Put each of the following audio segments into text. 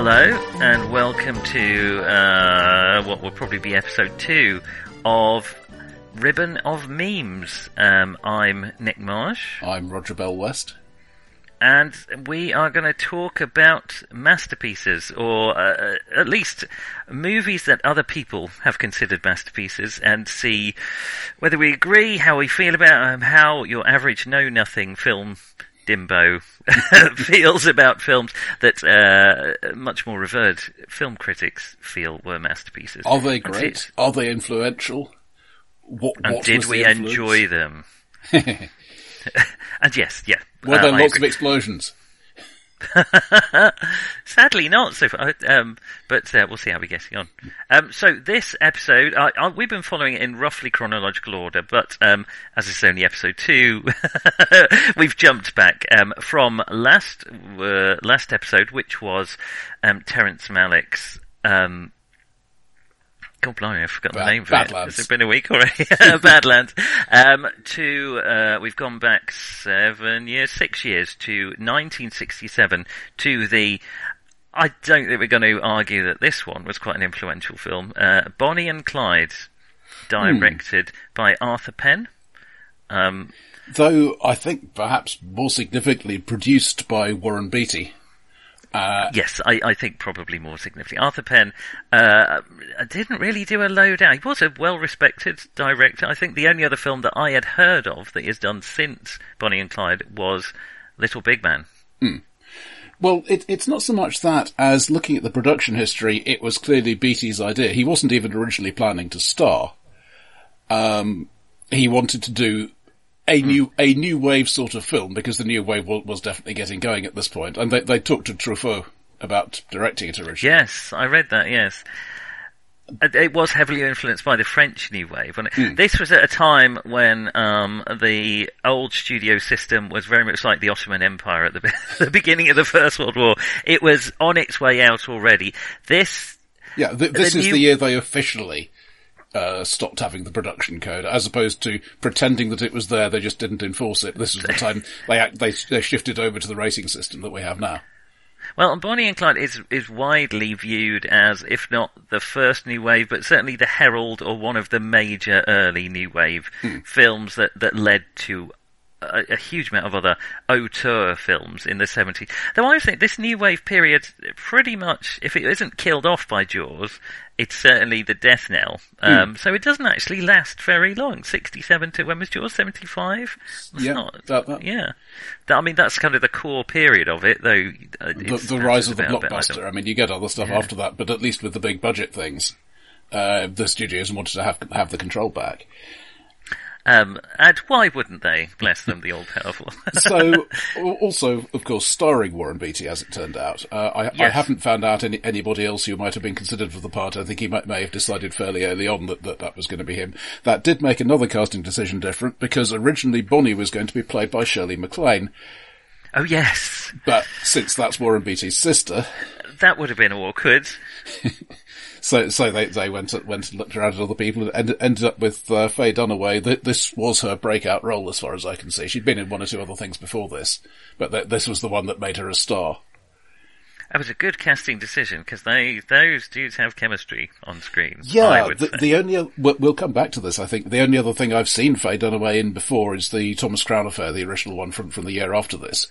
Hello, and welcome to uh, what will probably be episode two of Ribbon of Memes. Um, I'm Nick Marsh, I'm Roger Bell West. and we are going to talk about masterpieces, or uh, at least movies that other people have considered masterpieces, and see whether we agree, how we feel about um, how your average know-nothing film Dimbo feels about films that uh, much more revered film critics feel were masterpieces. Are they great? Are they influential? What, And what did we the enjoy them? and yes, yeah. Were uh, there lots of explosions? Sadly not so far, um, but uh, we'll see how we're getting on. Um, so this episode, I, I, we've been following it in roughly chronological order, but um, as is only episode two, we've jumped back um, from last uh, last episode, which was um, Terence Malick's. God blimey, I've forgotten Bad- the name for Badlands. it. Has been a week already? Badlands. Um, to, uh, we've gone back seven years, six years to 1967 to the, I don't think we're going to argue that this one was quite an influential film. Uh, Bonnie and Clyde, directed by Arthur Penn. Um, Though I think perhaps more significantly produced by Warren Beatty. Yes, I, I think probably more significantly. Arthur Penn uh, didn't really do a load out. He was a well-respected director. I think the only other film that I had heard of that he's done since Bonnie and Clyde was Little Big Man. Well, it, it's not so much that as looking at the production history, it was clearly Beatty's idea. He wasn't even originally planning to star. Um, he wanted to do a new a new wave sort of film because the new wave was definitely getting going at this point, and they they talked to Truffaut about directing it originally. Yes, I read that. Yes. It was heavily influenced by the French New Wave. It, This was at a time when um, the old studio system was very much like the Ottoman Empire at the, the beginning of the First World War. It was on its way out already. This Yeah, th- this The is new- the year they officially uh, stopped having the production code, as opposed to pretending that it was there. They just didn't enforce it. This was the time they they they shifted over to the rating system that we have now. Well, Bonnie and Clyde is is widely viewed as, if not the first new wave, but certainly the herald or one of the major early new wave films that that led to a, a huge amount of other auteur films in the 70s. Though I think this new wave period, pretty much, if it isn't killed off by Jaws, it's certainly the death knell. Um, So it doesn't actually last very long. 67 to, when was yours? 75? It's Yeah, not- that- that- yeah. That- I mean, that's kind of the core period of it, though. uh, The, the rise of the blockbuster. I mean, you get other stuff after that, but at least with the big budget things, uh, the studios wanted to have have the control back. Um, and why wouldn't they? Bless them, the old powerful. So, also, of course, starring Warren Beatty, as it turned out. Uh, I, I haven't found out any, anybody else who might have been considered for the part. I think he might, may have decided fairly early on that, that that was going to be him. That did make another casting decision different, because originally Bonnie was going to be played by Shirley MacLaine, oh yes, but since that's Warren Beatty's sister, that would have been awkward. so so they they went went and looked around at other people and ended, ended up with uh, Faye Dunaway. This was her breakout role, as far as I can see. She'd been in one or two other things before this, but th- this was the one that made her a star. That was a good casting decision because they those dudes have chemistry on screen. Yeah, the, the only we'll, we'll come back to this. I think the only other thing I've seen Faye Dunaway in before is the Thomas Crown affair, the original one from from the year after this.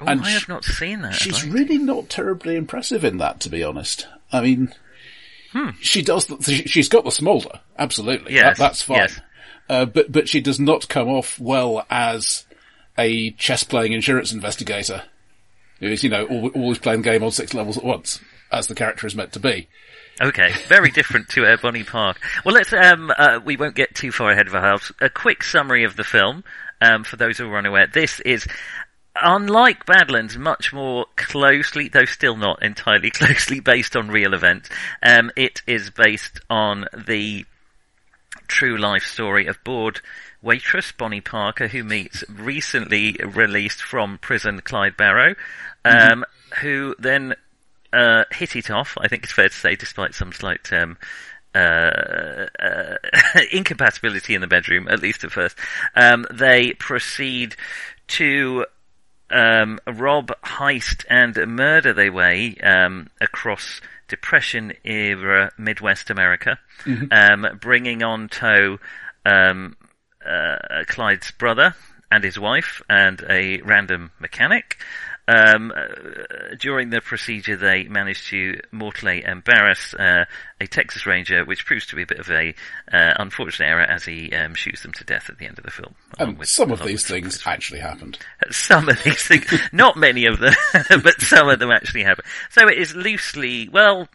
oh, and I have not seen that. She's really not terribly impressive in that, to be honest. I mean, she does. The, she- she's got the smolder, absolutely. Yes, that, that's fine. yes. Uh, but but she does not come off well as a chess playing insurance investigator. Who's you know always playing the game on six levels at once, as the character is meant to be. Okay, very different to uh, Bonnie Park. Well, let's. Um, uh, we won't get too far ahead of ourselves. A quick summary of the film um, for those who are unaware. This is. Unlike Badlands, much more closely, though still not entirely closely based on real events, um, it is based on the true life story of bored waitress Bonnie Parker, who meets recently released from prison Clyde Barrow, um, mm-hmm. who then uh, hit it off. I think it's fair to say, despite some slight um, uh, uh, incompatibility in the bedroom, at least at first. Um, they proceed to um, rob, heist, and murder their way um, across Depression era Midwest America, mm-hmm. Um, bringing on tow um, uh, Clyde's brother and his wife and a random mechanic. Um, uh, during the procedure, they managed to mortally embarrass uh, a Texas Ranger, which proves to be a bit of a uh, unfortunate error as he um, shoots them to death at the end of the film. And with, some of these things actually happened. Some of these things, not many of them, but some of them actually happened. So it is loosely, well,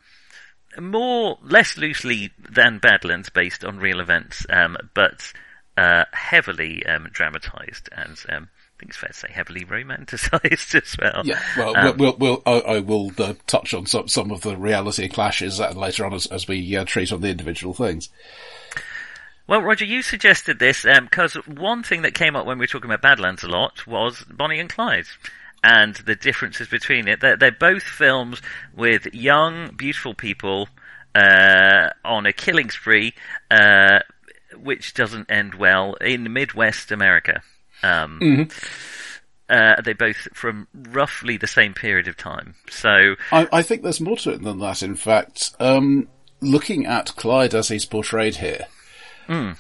more less loosely than Badlands, based on real events, um, but uh, heavily um, dramatized and um, I think it's fair to say heavily romanticized as well. Yeah, well, um, we'll, we'll, I, I will uh, touch on some, some of the reality clashes later on as, as we uh, treat on the individual things. Well, Roger, you suggested this because um, one thing that came up when we were talking about Badlands a lot was Bonnie and Clyde and the differences between it. They're, they're both films with young, beautiful people uh, on a killing spree, uh, which doesn't end well in Midwest America. Um, mm-hmm. uh, they both from roughly the same period of time. So I, I think there's more to it than that. In fact, um, looking at Clyde as he's portrayed here, mm.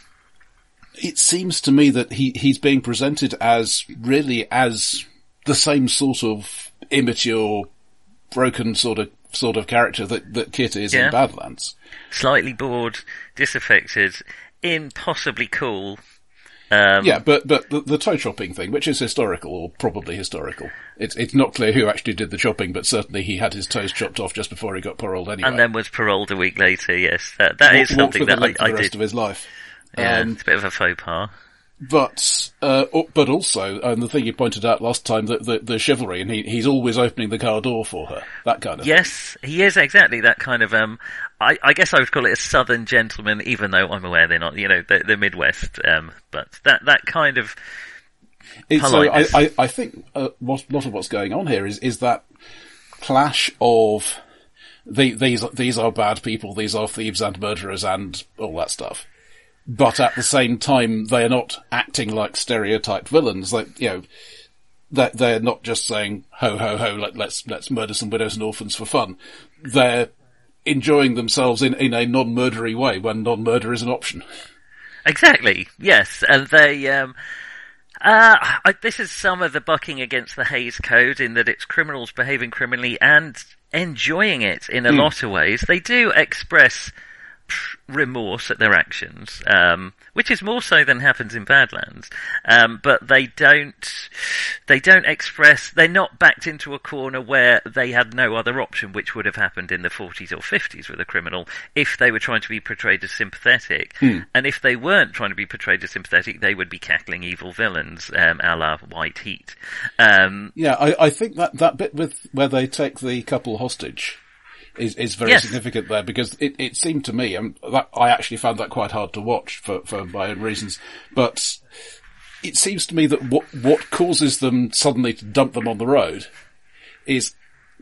it seems to me that he he's being presented as really as the same sort of immature, broken sort of sort of character that that Kit is yeah. in Badlands. Slightly bored, disaffected, impossibly cool um, yeah, but but the, the, toe chopping thing, which is historical or probably historical, it's it's not clear who actually did the chopping, but certainly he had his toes chopped off just before he got paroled anyway, and then was paroled a week later. Yes, that that is something that I, I the rest of his life. Yeah, um, it's a bit of a faux pas. But uh, but also, and the thing you pointed out last time, the, the, the chivalry, and he, he's always opening the car door for her. That kind of yes, thing. he is exactly that kind of. Um, I, I, guess I would call it a southern gentleman, even though I'm aware they're not. You know, the, the Midwest. Um, but that that kind of. It's, so I, I, I think uh, a lot of what's going on here is is that clash of the, these these are bad people, these are thieves and murderers and all that stuff but at the same time, they are not acting like stereotyped villains. Like, you know, that they're not just saying, ho, ho, ho, let, let's, let's murder some widows and orphans for fun. They're enjoying themselves in, in a non-murdery way when non-murder is an option. Exactly. Yes. And they, um, uh, I, this is some of the bucking against the Hays Code in that it's criminals behaving criminally and enjoying it in a mm. lot of ways. They do express remorse at their actions, um, which is more so than happens in Badlands. Um, but they don't, they don't express, they're not backed into a corner where they had no other option, which would have happened in the 40s or 50s with a criminal if they were trying to be portrayed as sympathetic. Hmm. And if they weren't trying to be portrayed as sympathetic, they would be cackling evil villains, um, a la White Heat. Um, yeah, I, I think that, that bit with where they take the couple hostage is, is very yes. significant there because it, it seemed to me, and that, I actually found that quite hard to watch for, for my own reasons, but it seems to me that what, what causes them suddenly to dump them on the road is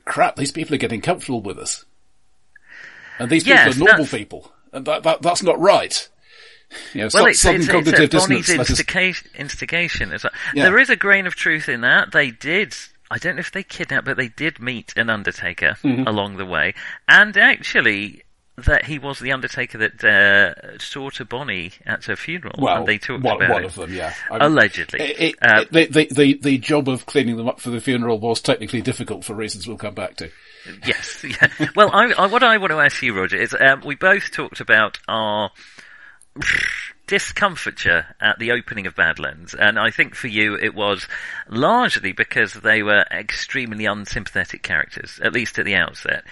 crap, these people are getting comfortable with us. And these people yes, are normal people. And that, that, that's not right. You know, well, it's, sudden it's, cognitive it's Bonnie's instigation, instigation as well. Yeah. There is a grain of truth in that. They did I don't know if they kidnapped, but they did meet an Undertaker mm-hmm. along the way, and actually that he was the Undertaker that uh, saw to Bonnie at her funeral. Well, and they talked one, about one it. of them, yeah. I mean, Allegedly, it, it, uh, the, the, the the job of cleaning them up for the funeral was technically difficult for reasons we'll come back to. Yes, yeah. well, I, I, what I want to ask you, Roger, is um, we both talked about our discomfiture at the opening of Badlands, and I think for you it was largely because they were extremely unsympathetic characters, at least at the outset.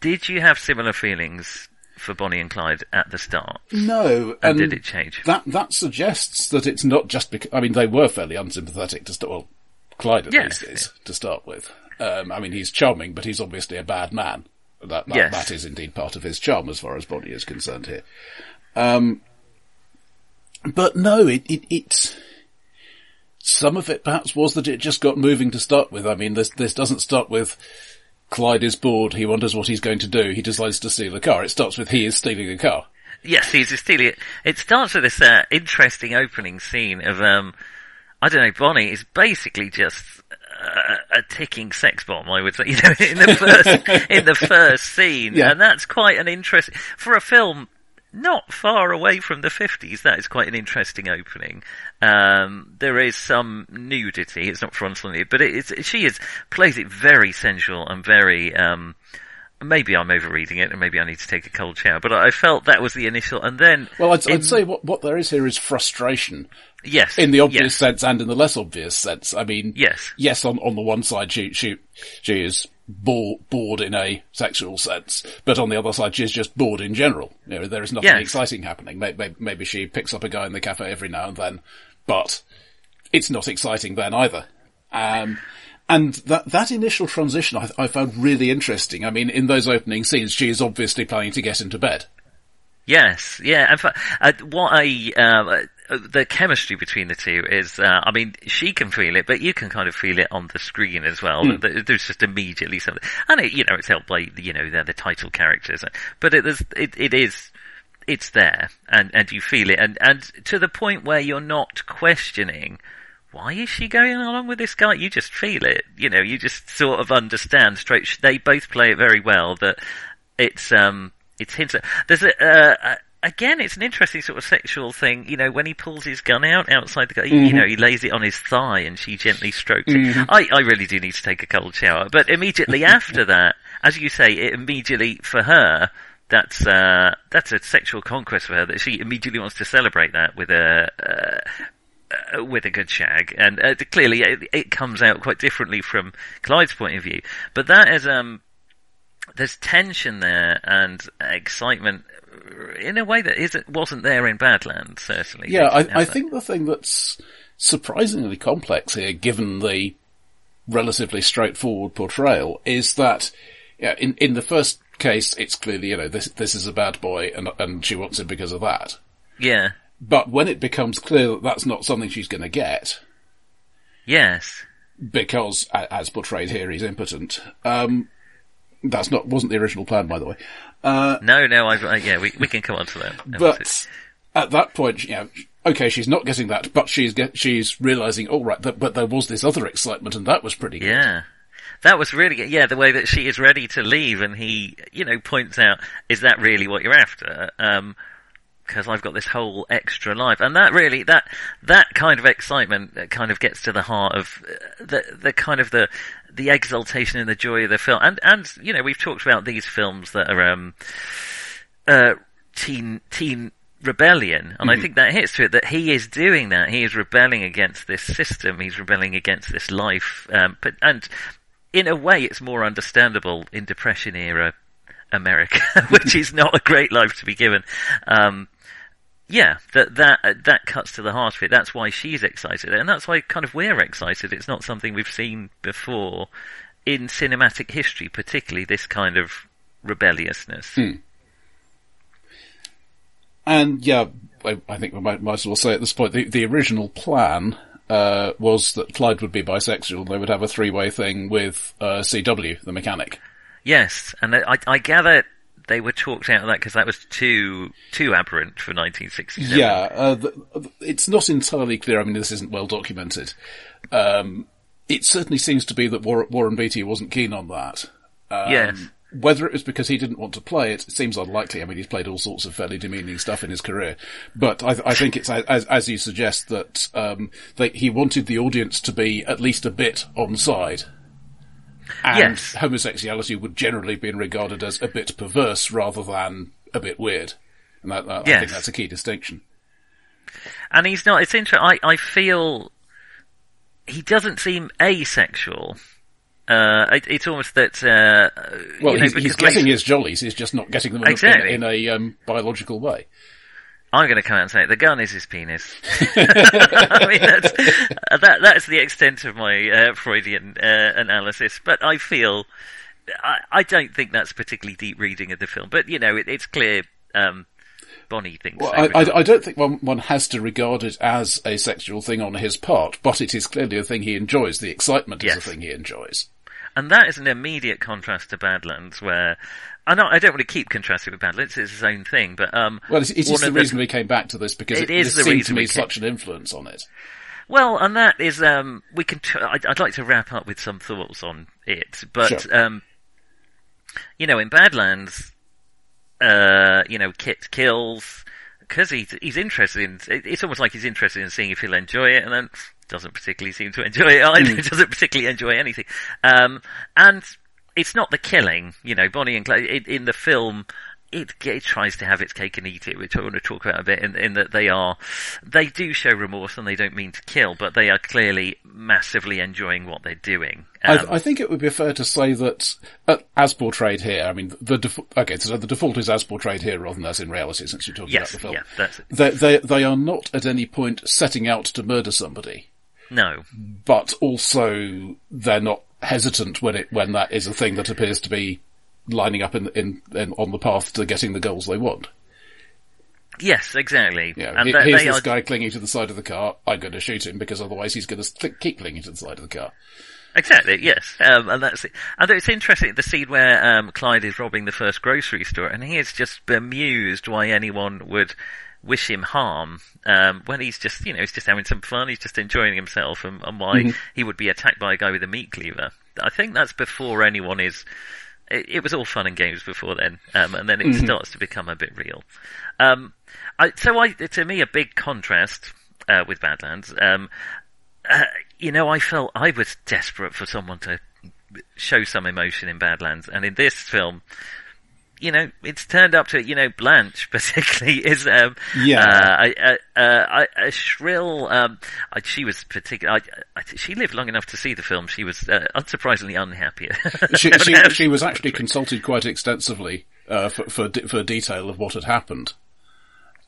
Did you have similar feelings for Bonnie and Clyde at the start? No, and, and did it change? That that suggests that it's not just because I mean they were fairly unsympathetic to start. Well, Clyde at yes. least is to start with. Um, I mean he's charming, but he's obviously a bad man. That that, yes. that is indeed part of his charm as far as Bonnie is concerned here. Um, but no, it, it, it, some of it perhaps was that it just got moving to start with. I mean, this, this doesn't start with Clyde is bored, he wonders what he's going to do, he decides to steal a car. It starts with he is stealing a car. Yes, he's stealing it. It starts with this uh, interesting opening scene of, um, I don't know, Bonnie is basically just uh, a ticking sex bomb, I would say, you know, in the first, in the first scene. Yeah. And that's quite an interesting, for a film not far away from the 50s, that is quite an interesting opening. Um, there is some nudity, it's not frontal nudity, but it is, she is, plays it very sensual and very, um, maybe I'm overreading it and maybe I need to take a cold shower, but I felt that was the initial, and then. Well, I'd, in- I'd say what, what there is here is frustration yes. in the obvious yes, sense and in the less obvious sense. I mean, Yes. yes, on, on the one side, she, she, she is bo- bored in a sexual sense, but on the other side, she's just bored in general. You know, there is nothing Yes. exciting happening. Maybe, maybe she picks up a guy in the cafe every now and then, but it's not exciting then either. Um, and that, that initial transition I, I found really interesting. I mean, in those opening scenes, she is obviously planning to get into bed. Yes, yeah. In fact, uh, what I uh, the chemistry between the two is, uh, I mean, she can feel it, but you can kind of feel it on the screen as well. There- There's just immediately something, and it, you know, it's helped by you know they're the title characters, but it is it, it is it's there, and and you feel it, and and to the point where you're not questioning. Why is she going along with this guy? You just feel it, you know. You just sort of understand straight. They both play it very well. That it's um it's hints at, there's a uh, uh, again it's an interesting sort of sexual thing you know when he pulls his gun out outside the guy you know he lays it on his thigh and she gently strokes it. I, I really do need to take a cold shower but immediately after that as you say it immediately for her that's uh that's a sexual conquest for her that she immediately wants to celebrate that with a uh, uh, with a good shag, and uh, clearly it, it comes out quite differently from Clyde's point of view. But that is um, there's tension there and excitement in a way that isn't wasn't there in Badlands. Certainly, Yeah, I, I think the thing that's surprisingly complex here, given the relatively straightforward portrayal, is that yeah, in in the first case, it's clearly you know this this is a bad boy, and and she wants him because of that. Yeah. But when it becomes clear that that's not something she's going to get, Yes. because as portrayed here, he's impotent. Um, that's not wasn't the original plan, by the way. Uh, No. No. I've, uh, yeah. We we can come on to that. but at that point, you know, okay, she's not getting that, but she's get, she's realizing, all right, that, but there was this other excitement, and that was pretty good. Yeah. That was really good. Yeah, the way that she is ready to leave and he, you know, points out, is that really what you're after? Um, because I've got this whole extra life, and that really that that kind of excitement uh, kind of gets to the heart of uh, the the kind of the the exultation and the joy of the film, and and you know we've talked about these films that are um uh teen teen rebellion, and I think that hits to it that he is doing that. He is rebelling against this system. He's rebelling against this life, um, but and in a way, it's more understandable in Depression era America, which is not a great life to be given. Um, yeah, that that that cuts to the heart of it. That's why she's excited, and that's why kind of we're excited. It's not something we've seen before in cinematic history, particularly this kind of rebelliousness. And yeah, I, I think we might, might as well say at this point, the, the original plan, uh, was that Clyde would be bisexual. They would have a three-way thing with, uh, CW, the mechanic. Yes, and I, I gather they were talked out of that because that was too too aberrant for 1967. Yeah, uh, the, it's not entirely clear. I mean, this isn't well documented. Um, it certainly seems to be that War- Warren Beatty wasn't keen on that. Um, Yes. Whether it was because he didn't want to play it, it seems unlikely. I mean, he's played all sorts of fairly demeaning stuff in his career, but I, I think it's as, as you suggest that um, they, he wanted the audience to be at least a bit on side. And Yes. homosexuality would generally be regarded as a bit perverse rather than a bit weird. And that, that- I think that's a key distinction. And he's not, it's interesting, I, I feel he doesn't seem asexual. Uh, it, it's almost that, uh, Well, you know, he's, he's getting later- his jollies, he's just not getting them in, Exactly. in, in a um, biological way. I'm going to come out and say it. The gun is his penis. I mean, that's, uh, that, that's the extent of my uh, Freudian uh, analysis. But I feel, I, I don't think that's particularly deep reading of the film. But you know, it, it's clear. Um, Bonnie thinks. Well, I, I, I don't think one, one has to regard it as a sexual thing on his part, but it is clearly a thing he enjoys. The excitement is a thing he enjoys. And that is an immediate contrast to Badlands, where I know I don't want to keep contrasting with Badlands; it's its own thing. But um, Well, it's, it's the of reason we came back to this because It it, is this the seemed reason to me such an influence on it. Well, and that is, um, we can. T- I'd, I'd like to wrap up with some thoughts on it, but Sure. um, you know, in Badlands, uh, you know, Kit kills because he's he's interested in. It's almost like he's interested in seeing if he'll enjoy it, and then doesn't particularly seem to enjoy it either. doesn't particularly enjoy anything, um, and it's not the killing. You know, Bonnie and Clyde it, in the film. It, it tries to have its cake and eat it, which I want to talk about a bit. In, in that they are, they do show remorse and they don't mean to kill, but they are clearly massively enjoying what they're doing. Um, I, I think it would be fair to say that, uh, as portrayed here, I mean, the def- okay, so the default is as portrayed here rather than as in reality, since you're talking yes, about the film. yeah. They, they, they are not at any point setting out to murder somebody, No, but also they're not hesitant when it when that is a thing that appears to be lining up in, in, in on the path to getting the goals they want. yes, exactly. Yeah, and he- here's they this are guy clinging to the side of the car. I'm going to shoot him because otherwise he's going to keep clinging to the side of the car. Exactly, yes. Um, and that's it. And it's interesting, the scene where um, Clyde is robbing the first grocery store, and he is just bemused why anyone would wish him harm, um, when he's just, you know, he's just having some fun, he's just enjoying himself, and, and why he would be attacked by a guy with a meat cleaver. I think that's before anyone is, it, it was all fun and games before then, um, and then it starts to become a bit real. Um, I, so I, to me, a big contrast, uh, with Badlands, um, uh, you know, I felt I was desperate for someone to show some emotion in Badlands, and in this film, you know, it's turned up to you know Blanche particularly is um Yeah. uh, a, a, a, a shrill um I, she was particular I, I, she lived long enough to see the film she was uh, unsurprisingly unhappy she, she, she was actually consulted quite extensively uh, for for, de- for detail of what had happened.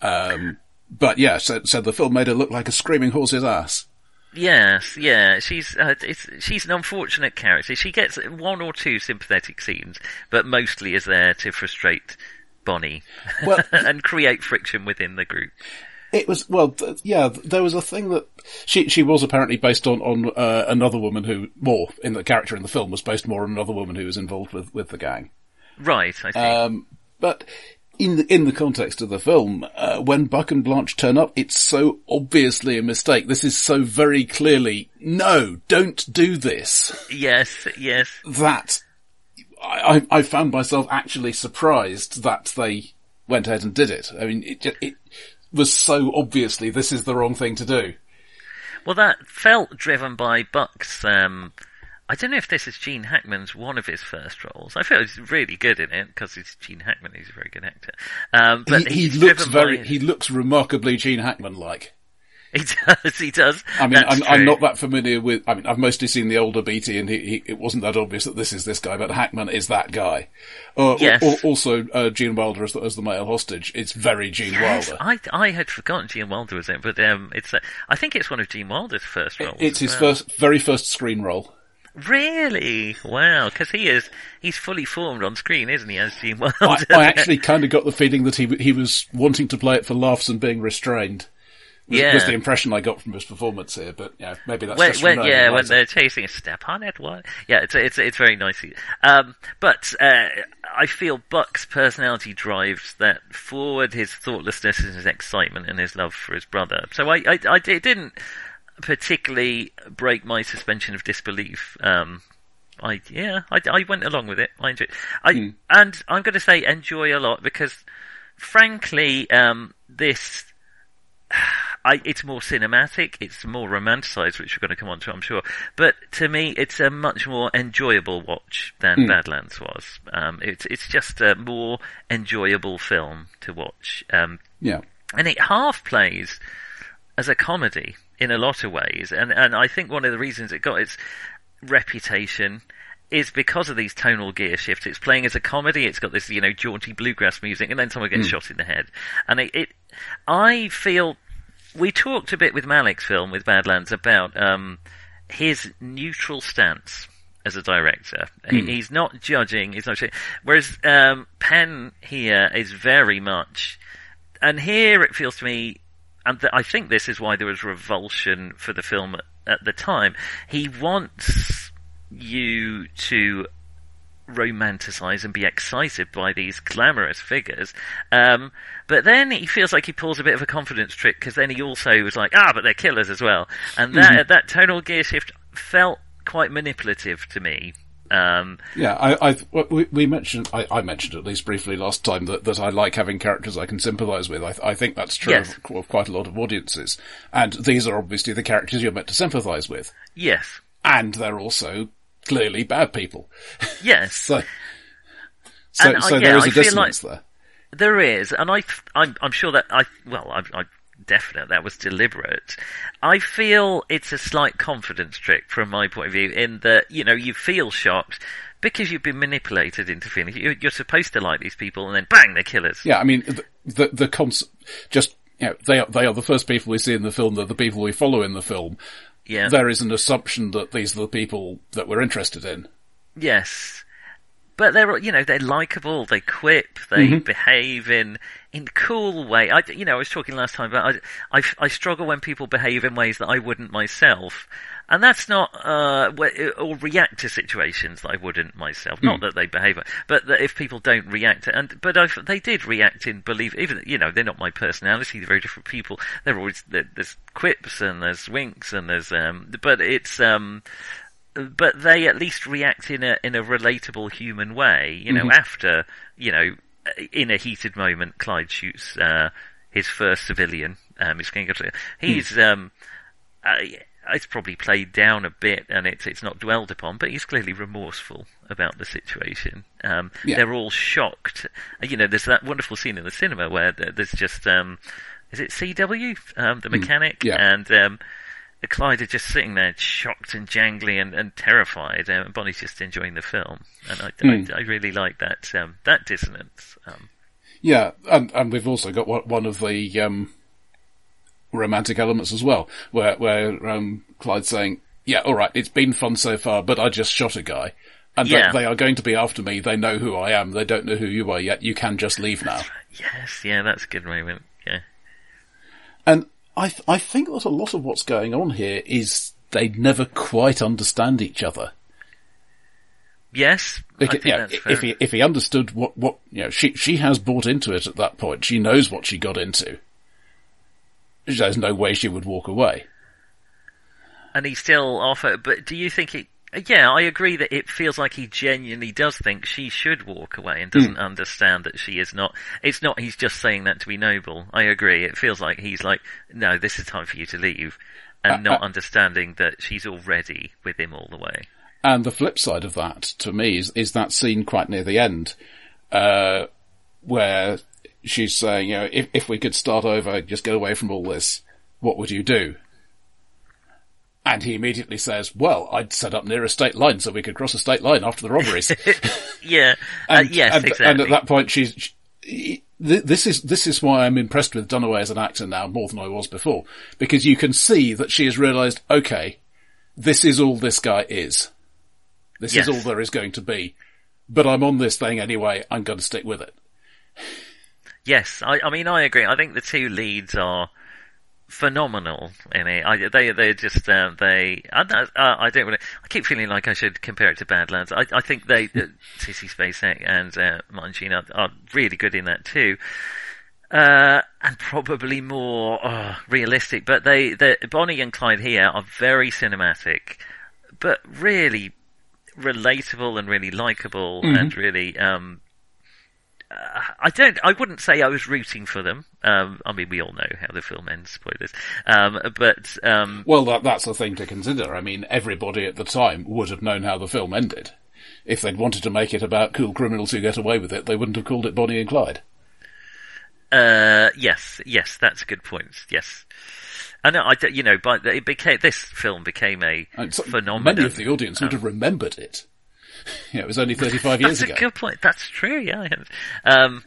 Um, but yeah, so, so the film made her look like a screaming horse's ass. Yes, yeah, she's uh, it's, she's an unfortunate character. She gets one or two sympathetic scenes, but mostly is there to frustrate Bonnie Well- and create friction within the group. It was well, th- yeah. There was a thing that she she was apparently based on on uh, another woman who more in the character in the film was based more on another woman who was involved with with the gang. Right, I see. Um, but in the in the context of the film, uh, when Buck and Blanche turn up, it's so obviously a mistake. This is so very clearly no, don't do this. yes, yes. That I, I I found myself actually surprised that they went ahead and did it. I mean, it it was so obviously this is the wrong thing to do. Well, that felt driven by Buck's. Um, I don't know if this is Gene Hackman's one of his first roles. I feel he's really good in it because he's Gene Hackman. He's a very good actor. Um, but he, he looks very by- he looks remarkably Gene Hackman like. He does. He does. I mean, I'm, I'm not that familiar with. I mean, I've mostly seen the older Beatty, and he, he, it wasn't that obvious that this is this guy, but Hackman is that guy. Uh, Yes. al- al- also, uh, Gene Wilder as the, as the male hostage. It's very Gene Yes, Wilder. I I had forgotten Gene Wilder was in, but um, it's uh, I think it's one of Gene Wilder's first roles. It's his well. first, very first screen role. Really? Wow, because he is he's fully formed on screen, isn't he? As Gene Wilder. I, I actually kind of got the feeling that he he was wanting to play it for laughs and being restrained. Was, Yeah. was the impression I got from his performance here, but yeah, maybe that's when, just when yeah, when they're chasing a step on it, what? Yeah, it's it's it's very nice. Um, but uh, I feel Buck's personality drives that forward. His thoughtlessness, and his excitement, and his love for his brother. So I, I, I it didn't particularly break my suspension of disbelief. Um, I yeah, I, I went along with it. I enjoyed. I and I'm going to say enjoy a lot because, frankly, um, this I, it's more cinematic, it's more romanticized, which we're going to come on to, I'm sure. But to me, it's a much more enjoyable watch than Badlands was. Um, it's it's just a more enjoyable film to watch, um, yeah. and it half plays as a comedy in a lot of ways. And and I think one of the reasons it got its reputation is because of these tonal gear shifts. It's playing as a comedy. It's got this, you know, jaunty bluegrass music, and then someone gets shot in the head. And it, it, I feel we talked a bit with Malick's film with Badlands about um, his neutral stance as a director. He, he's not judging. He's not. Whereas um, Penn here is very much and here it feels to me, and th- I think this is why there was revulsion for the film at, the time. He wants you to romanticize and be excited by these glamorous figures. Um, but then he feels like he pulls a bit of a confidence trick because then he also was like, ah, but they're killers as well. And that, mm-hmm. that tonal gear shift felt quite manipulative to me. Um, yeah, I, I we, we, mentioned, I, I, mentioned at least briefly last time that, that I like having characters I can sympathise with. I, I, think that's true yes. of, of, quite a lot of audiences, and these are obviously the characters you're meant to sympathise with. Yes, and they're also clearly bad people. Yes. so, so, and, so uh, yeah, there is a dissonance like there. There is, and I, I'm, I'm sure that I, well, I, I definite that was deliberate. I feel it's a slight confidence trick from my point of view in that, you know, you feel shocked because you've been manipulated into feeling you're, you're supposed to like these people and then bang, they're killers. Yeah, I mean, the, the, the cons- just, you know, they are, they are the first people we see in the film, they're the people we follow in the film. Yeah. There is an assumption that these are the people that we're interested in. Yes but they're you know they're likable. They quip. They mm-hmm. behave in in cool way. I you know I was talking last time about I, I, I struggle when people behave in ways that I wouldn't myself. And that's not, uh, or react to situations that I wouldn't myself. Mm. Not that they behave, but that if people don't react, and, but I've, they did react in belief, even, you know, they're not my personality, they're very different people. They're always, there's quips and there's winks and there's, um, but it's, um, but they at least react in a in a relatable human way. You know, mm-hmm. after you know, in a heated moment, Clyde shoots uh, his first civilian. Um, he's mm. um, uh, it's probably played down a bit, and it's it's not dwelled upon, but he's clearly remorseful about the situation. Um, yeah. They're all shocked. You know, there's that wonderful scene in the cinema where there's just um, is it CW, um, the hmm. mechanic, yeah. and um, Clyde is just sitting there, shocked and jangly and, and terrified. Um, Bonnie's just enjoying the film, and I, mm. I, I really like that um, that dissonance. Um, yeah, and and we've also got one of the um, romantic elements as well, where where um, Clyde's saying, "Yeah, all right, it's been fun so far, but I just shot a guy." And yeah. they, they, are going to be after me. They know who I am. They don't know who you are yet. You can just leave now. Yes, yeah, that's a good moment. Yeah. And I th- I think that a lot of what's going on here is they never quite understand each other. Yes, because, yeah, if he if he understood what what you know, she she has bought into it at that point. She knows what she got into. There's no way she would walk away. And he still offer. But do you think it yeah, I agree that it feels like he genuinely does think she should walk away and doesn't mm. understand that she is not. It's not he's just saying that to be noble. I agree. It feels like he's like, no, this is time for you to leave, and uh, not uh, understanding that she's already with him all the way. And the flip side of that, to me, is, is that scene quite near the end, uh, where she's saying, you know, if, if we could start over, just get away from all this, what would you do? And he immediately says, well, I'd set up near a state line so we could cross a state line after the robberies. yeah. Uh, and, uh, yes, and, exactly. And at that point, she's, she, this is, this is why I'm impressed with Dunaway as an actor now more than I was before. Because you can see that she has realised, okay, this is all this guy is. This yes. is all there is going to be. But I'm on this thing anyway, I'm going to stick with it. Yes, I, I mean, I agree. I think the two leads are, phenomenal in it. I, they they just uh, they I, uh, I don't really, I keep feeling like I should compare it to Badlands. I I think they uh, Sissy Spacek and uh, Martin Sheen are, are really good in that too. Uh, and probably more oh, realistic, but they, Bonnie and Clyde here are very cinematic, but really relatable and really likable mm-hmm. and really um, I don't. I wouldn't say I was rooting for them. Um, I mean, we all know how the film ends. Spoilers. Um, but um, well, that, that's the thing to consider. I mean, everybody at the time would have known how the film ended. If they'd wanted to make it about cool criminals who get away with it, they wouldn't have called it Bonnie and Clyde. Uh, yes, yes, that's a good point. Yes. And I, you know, but it became this film became a phenomenon. Many of the audience would have remembered it. yeah, it was only 35 years ago. That's a good point. That's true, yeah. Um,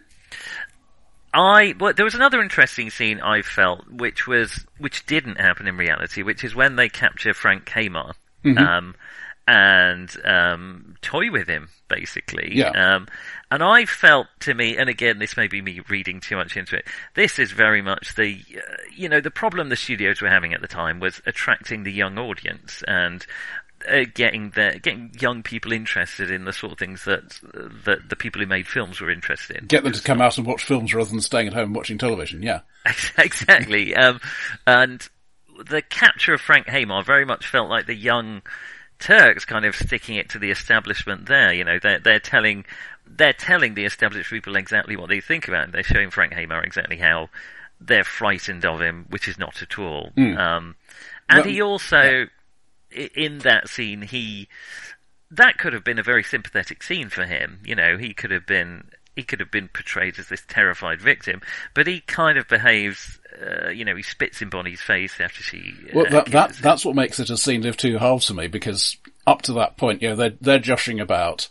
I, well, there was another interesting scene I felt, which was, which didn't happen in reality, which is when they capture Frank Hamer. Mm-hmm. Um, and um, toy with him, basically. Yeah. Um, and I felt to me, and again, this may be me reading too much into it. This is very much the, uh, you know, the problem the studios were having at the time was attracting the young audience and. Uh, getting the getting young people interested in the sort of things that that the people who made films were interested in. Get them to come out and watch films rather than staying at home watching television. Yeah, exactly. Um, and the capture of Frank Hamer very much felt like the young Turks kind of sticking it to the establishment there. You know, they're, they're telling, they're telling the established people exactly what they think about him. They're showing Frank Hamer exactly how they're frightened of him, which is not at all. Mm. Um, and Well, he also, i in that scene, he, that could have been a very sympathetic scene for him. You know, he could have been, he could have been portrayed as this terrified victim, but he kind of behaves, uh, you know, he spits in Bonnie's face after she. Uh, well, that, that that's what makes it a scene of two halves for me because up to that point, you know, they're they're joshing about.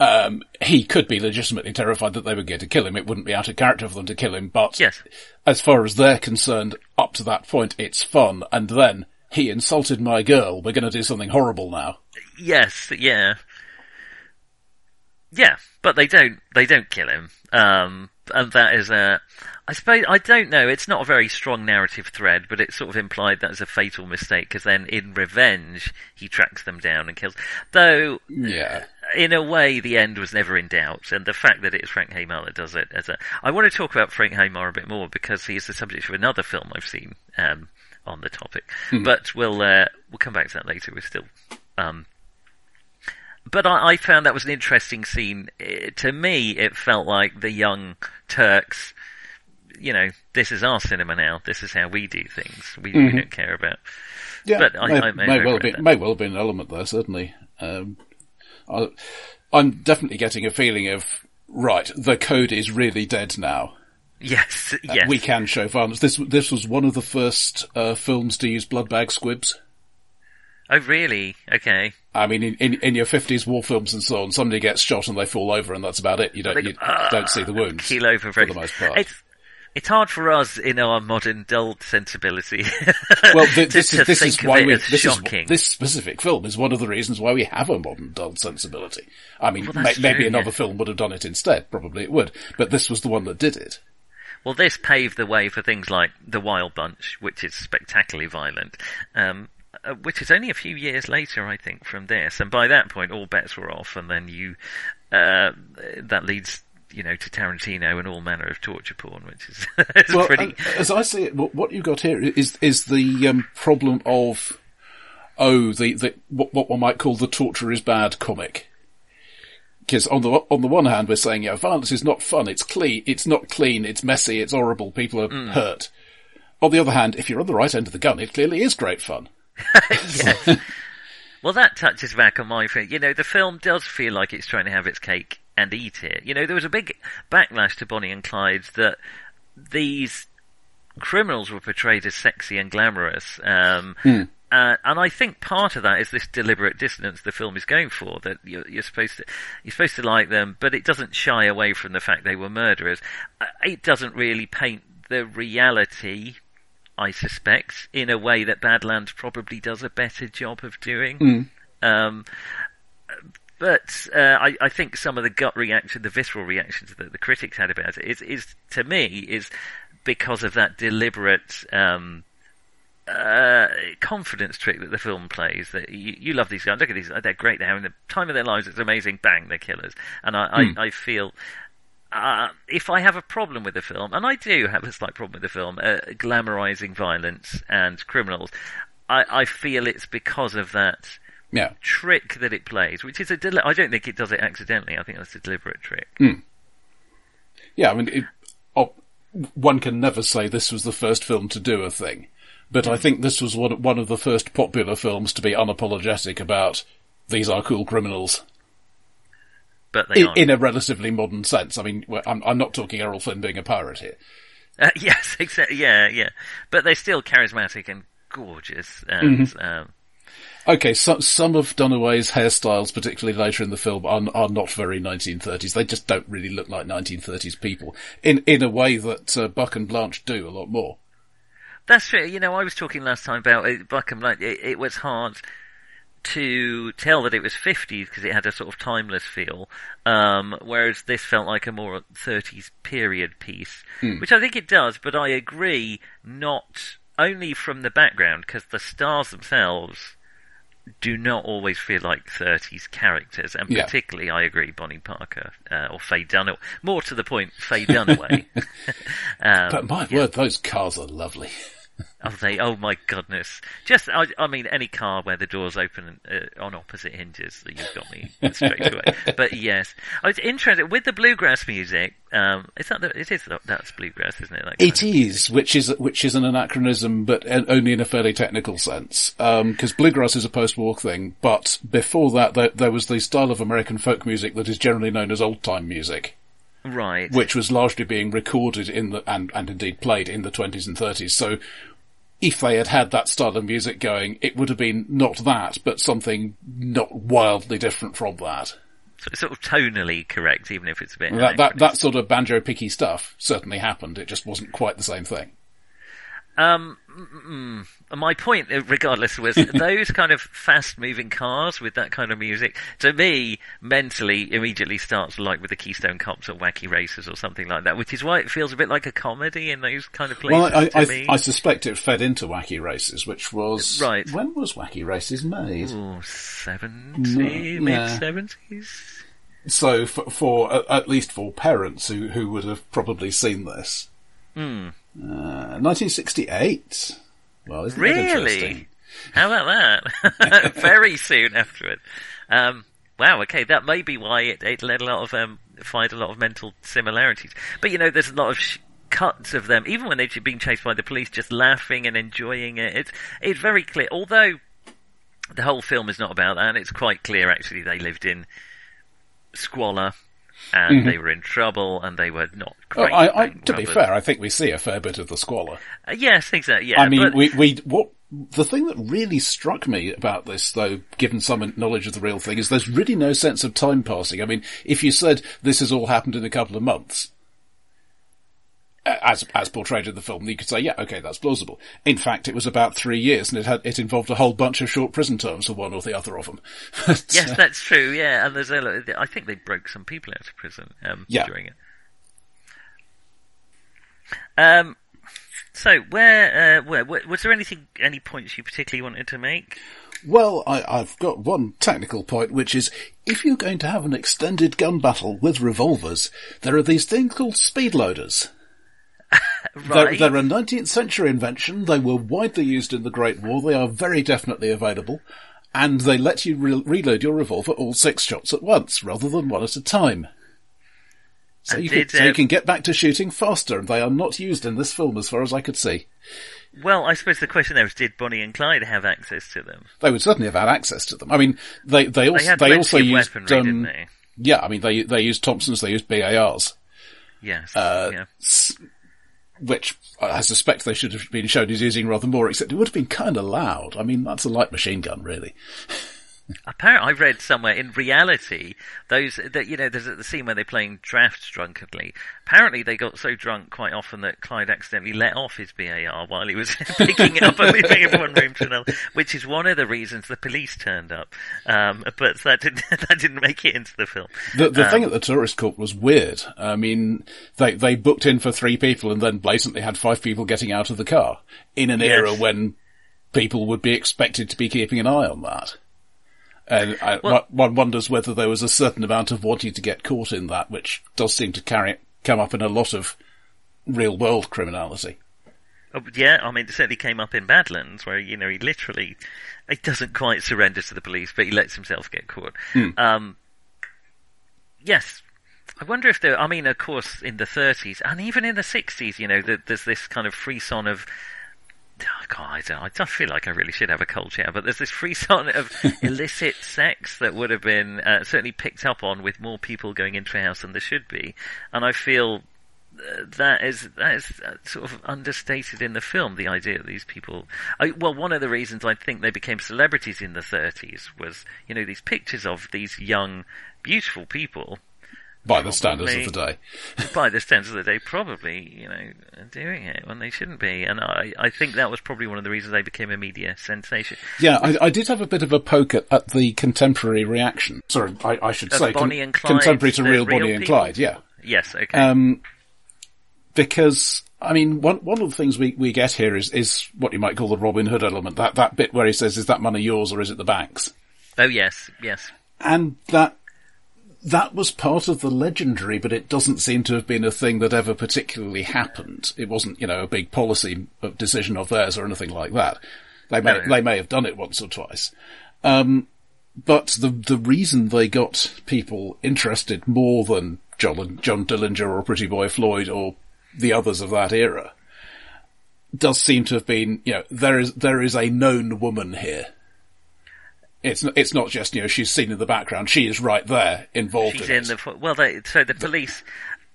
Um, he could be legitimately terrified that they were going to kill him. It wouldn't be out of character for them to kill him, but Yes. as far as they're concerned, up to that point, it's fun. And then he insulted my girl. We're going to do something horrible now. Yes, yeah. Yeah, but they don't, they don't kill him. Um, and that is a, I suppose, I don't know, it's not a very strong narrative thread, but it's sort of implied that it's a fatal mistake, because then in revenge, he tracks them down and kills. Though, Yeah. in a way, the end was never in doubt, and the fact that it is Frank Hamer that does it as a. I want to talk about Frank Hamer a bit more because he is the subject of another film I've seen um, on the topic, but we'll uh, we'll come back to that later. We're still. Um, but I, I found that was an interesting scene. Eh, to me, it felt like the young Turks. You know, this is our cinema now. This is how we do things. We, we don't care about. Yeah, But I- may, I may may well be that. may well have been an element there. Certainly, um, I, I'm definitely getting a feeling of right. The code is really dead now. Yes, yes. We can show violence. This this was one of the first uh, films to use blood bag squibs. Oh, really? Okay. I mean, in, in, in your 50s war films and so on, somebody gets shot and they fall over and that's about it. You don't, you don't see the wounds. keel over for the most part. It's it's hard for us in our modern dull sensibility. Well, th- this to is this is why we this is shocking. this specific film is one of the reasons why we have a modern dull sensibility. I mean, Well, that's maybe true, another yeah. film would have done it instead. Probably it would, but this was the one that did it. Well, this paved the way for things like The Wild Bunch, which is spectacularly violent, um, uh, which is only a few years later, I think, from this. And by that point, all bets were off, and then you, uh, that leads, you know, to Tarantino and all manner of torture porn, which is, is Well, pretty. uh, as I see it, what, what you got here is is the um, problem of oh the, the what, what one might call the torture is bad comic. Because on the on the one hand, we're saying, yeah, violence is not fun. It's clean. It's not clean. It's messy. It's horrible. People are Mm. hurt. On the other hand, if you're on the right end of the gun, it clearly is great fun. yes. Well, that touches back on my thing. You know, the film does feel like it's trying to have its cake and eat it. You know, there was a big backlash to Bonnie and Clyde that these criminals were portrayed as sexy and glamorous. Um, uh, and I think part of that is this deliberate dissonance the film is going for. That you're, you're supposed to you're supposed to like them, but it doesn't shy away from the fact they were murderers. Uh, It doesn't really paint the reality I suspect, in a way that Badlands probably does a better job of doing. Um, but uh, I, I think some of the gut reaction, the visceral reactions that the critics had about it, is, is to me is because of that deliberate um, uh, confidence trick that the film plays. That you, you love these guys, look at these, they're great, they're having the time of their lives. It's amazing. Bang, they're killers. And I, I, I feel uh, if I have a problem with the film, and I do have a slight problem with the film, uh, glamorizing violence and criminals, I, I feel it's because of that Yeah. trick that it plays, which is a deli- I don't think it does it accidentally. I think that's a deliberate trick. Yeah, I mean, it, oh, one can never say this was the first film to do a thing, but I think this was one, one of the first popular films to be unapologetic about these are cool criminals But they in, in a relatively modern sense. I mean, I'm, I'm not talking Errol Flynn being a pirate here. Uh, yes, exactly. Yeah, yeah. But they're still charismatic and gorgeous. And um, Okay, so, some of Dunaway's hairstyles, particularly later in the film, are, are not very 1930s. They just don't really look like 1930s people in in a way that uh, Buck and Blanche do a lot more. That's true. You know, I was talking last time about it, Buck and Blanche. It, it was hard to tell that it was 50s because it had a sort of timeless feel, um, whereas this felt like a more 30s period piece, Hmm. which I think it does, but I agree not only from the background because the stars themselves do not always feel like 30s characters, and Yeah. particularly I agree Bonnie Parker uh, or Faye Dunaway. More to the point, Faye Dunaway. um, But my word, those cars are lovely. Oh, they! Oh my goodness! Just, I, I mean, any car where the doors open uh, on opposite hinges, you've got me straight away. But yes, I was interested with the bluegrass music. Um, is that the, it is that's bluegrass, isn't it? Kind It of- which is which is an anachronism, but only in a fairly technical sense. Because bluegrass is a post-war thing, but before that, there, there was the style of American folk music that is generally known as old-time music, right. which was largely being recorded in the and and indeed played in the twenties and thirties. So. If they had had that style of music going, it would have been not that, but something not wildly different from that. So it's sort of tonally correct, even if it's a bit. That, that, that sort of banjo picky stuff certainly happened. It just wasn't quite the same thing. Um, mm, mm. My point, uh, regardless, was those kind of fast-moving cars with that kind of music. To me, mentally, immediately starts like with the Keystone Cops or Wacky Racers or something like that, which is why it feels a bit like a comedy in those kind of places. Well, I, to I, me. I suspect it fed into Wacky Races, which was Right. When was Wacky Races made? Ooh, 70, Mm, mid yeah. seventies. So for, for uh, at least for parents who who would have probably seen this, Hmm. uh, 1968. Well, isn't that interesting? Really? How about that? Very soon afterward. Um, wow. Okay, that may be why it, it led a lot of um, find a lot of mental similarities. But you know, there's a lot of sh- cuts of them, even when they're being chased by the police, just laughing and enjoying it. It's it's very clear. Although the whole film is not about that, and it's quite clear actually they lived in squalor. And they were in trouble, and they were not great. Mm-hmm. I, I, to be fair, I think we see a fair bit of the squalor. Uh, yes, exactly. Yeah, I mean, but- we, we, what, the thing that really struck me about this, though, given some knowledge of the real thing, is there's really no sense of time passing. I mean, if you said this has all happened in a couple of months, as, as portrayed in the film, you could say, yeah, okay, that's plausible. In fact, it was about three years and it had, it involved a whole bunch of short prison terms for one or the other of them. Yes, uh, that's true. Yeah, and there's a. I think they broke some people out of prison um, Yeah. during it. Um. So, where, uh, where, where, was there anything, any points you particularly wanted to make? Well, I, I've got one technical point, which is if you're going to have an extended gun battle with revolvers, there are these things called speed loaders. They're, they're a 19th century invention. They were widely used in the Great War. They are very definitely available. And they let you re- reload your revolver all six shots at once, rather than one at a time. So, you, did, can, so uh, you can get back to shooting faster, and they are not used in this film as far as I could see. Well, I suppose the question there is, did Bonnie and Clyde have access to them? They would certainly have had access to them. I mean, they, they also, They they also used, weaponry, um, didn't they? Yeah, I mean, they they used Thompsons, they used BARs, Yes. uh, yeah. Which I suspect they should have been shown as using rather more, except it would have been kind of loud. I mean, that's a light machine gun, really. Apparently, I read somewhere in reality those that you know there's the scene where they're playing drafts drunkenly. Apparently, they got so drunk quite often that Clyde accidentally let off his BAR while he was picking it up and moving it from one room to another, which is one of the reasons the police turned up. Um, but that didn't that didn't make it into the film. The the Um, thing at the tourist court was weird. I mean, they they booked in for three people and then blatantly had five people getting out of the car in an Yes. era when people would be expected to be keeping an eye on that. And I, Well- one wonders whether there was a certain amount of wanting to get caught in that, which does seem to carry come up in a lot of real world criminality. Oh, yeah, I mean, it certainly came up in Badlands, where you know he literally he doesn't quite surrender to the police, but he lets himself get caught. Um, yes, I wonder if there. I mean, of course, in the 30s and even in the 60s, you know, there, there's this kind of frisson of. Oh, God, I, don't, I just feel like I really should have a culture, but there's this frisson of illicit sex that would have been uh, certainly picked up on with more people going into a house than there should be, and I feel that is that is uh, sort of understated in the film. The idea that these people, I, well, one of the reasons I think they became celebrities in the 30s was, you know, these pictures of these young, beautiful people by the standards of the day. by the standards of the day, probably, you know, doing it when they shouldn't be. And I, I think that was probably one of the reasons they became a media sensation. Yeah, I, I did have a bit of a poke at, at the contemporary reaction. Sorry, I, I should say Bonnie con- and Clyde, contemporary to real Bonnie and? Clyde. Yeah, Yes, okay. um, because I mean, one one of the things we, we get here is is what you might call the Robin Hood element. That that bit where he says, "Is that money yours or is it the bank's?" oh yes, yes. and that that was part of the legendary, but it doesn't seem to have been a thing that ever particularly happened. It wasn't, you know, a big policy decision of theirs or anything like that. They may No. they may have done it once or twice, um, but the the reason they got people interested more than John John Dillinger or Pretty Boy Floyd or the others of that era does seem to have been, you know, there is there is a known woman here. It's not, it's not just, you know, she's seen in the background. She is right there involved She's in, in the well. They, so the police,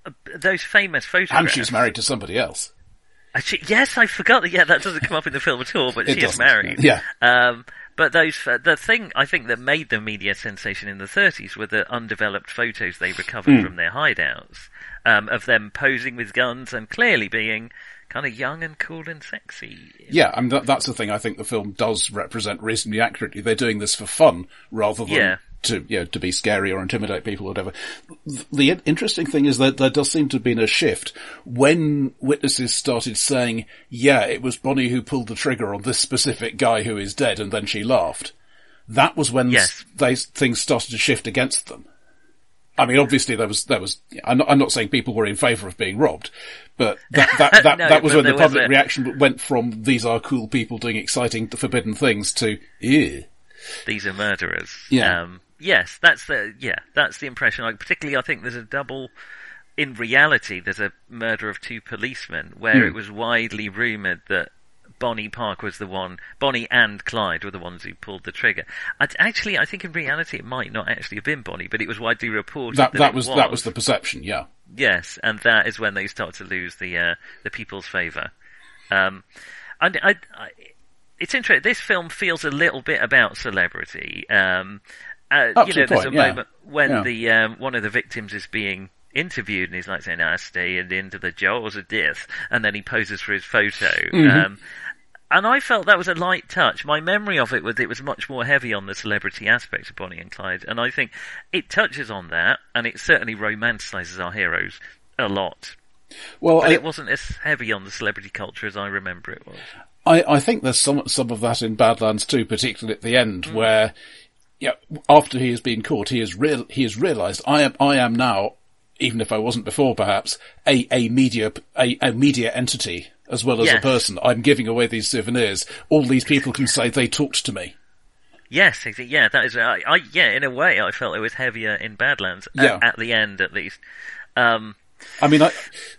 uh, those famous photographs. and she's married to somebody else. Uh, she- yes, I forgot that. Yeah, that doesn't come up in the film at all. But she is doesn't, married. yeah. Um, but those uh, the thing I think that made the media sensation in the 30s were the undeveloped photos they recovered Hmm. from their hideouts um, of them posing with guns and clearly being kind of young and cool and sexy. Yeah, I mean, that, that's the thing I think the film does represent reasonably accurately. They're doing this for fun rather than Yeah. to, you know, to be scary or intimidate people or whatever. The interesting thing is that there does seem to have been a shift when witnesses started saying, yeah, it was Bonnie who pulled the trigger on this specific guy who is dead and then she laughed. That was when Yes. they, things started to shift against them. I mean, obviously there was, there was, I'm not, I'm not saying people were in favour of being robbed, but that, that, that, No, that was when the public reaction went from these are cool people doing exciting, forbidden things to, ew. These are murderers. Yeah. Um, yes, that's the yeah, that's the impression. Like particularly, I think there's a double. In reality, there's a murder of two policemen where Hmm. it was widely rumoured that Bonnie Park was the one. Bonnie and Clyde were the ones who pulled the trigger. i actually, I think in reality, it might not actually have been Bonnie, but it was widely reported That, that, that it was, that was the perception, yeah. Yes, and that is when they start to lose the uh, the people's favour. Um, and I, I, it's interesting. This film feels a little bit about celebrity. Um, uh, you know, there's point, a yeah. moment when Yeah. the um, one of the victims is being interviewed, and he's like saying, "I stay into the jaws of death," and then he poses for his photo. Mm-hmm. Um, and I felt that was a light touch. My memory of it was it was much more heavy on the celebrity aspect of Bonnie and Clyde, and I think it touches on that, and it certainly romanticizes our heroes a lot. Well, I, it wasn't as heavy on the celebrity culture as I remember it was. I, I think there's some some of that in Badlands too, particularly at the end, Mm. where yeah, after he has been caught, he has real he has realised I am I am now, even if I wasn't before, perhaps a a media a, a media entity as well as a person. I'm giving away these souvenirs. All these people can say they talked to me. Yes, yeah, that is. I, I yeah, in a way, I felt it was heavier in Badlands Yeah. at, the end, at least. Um, I mean, I,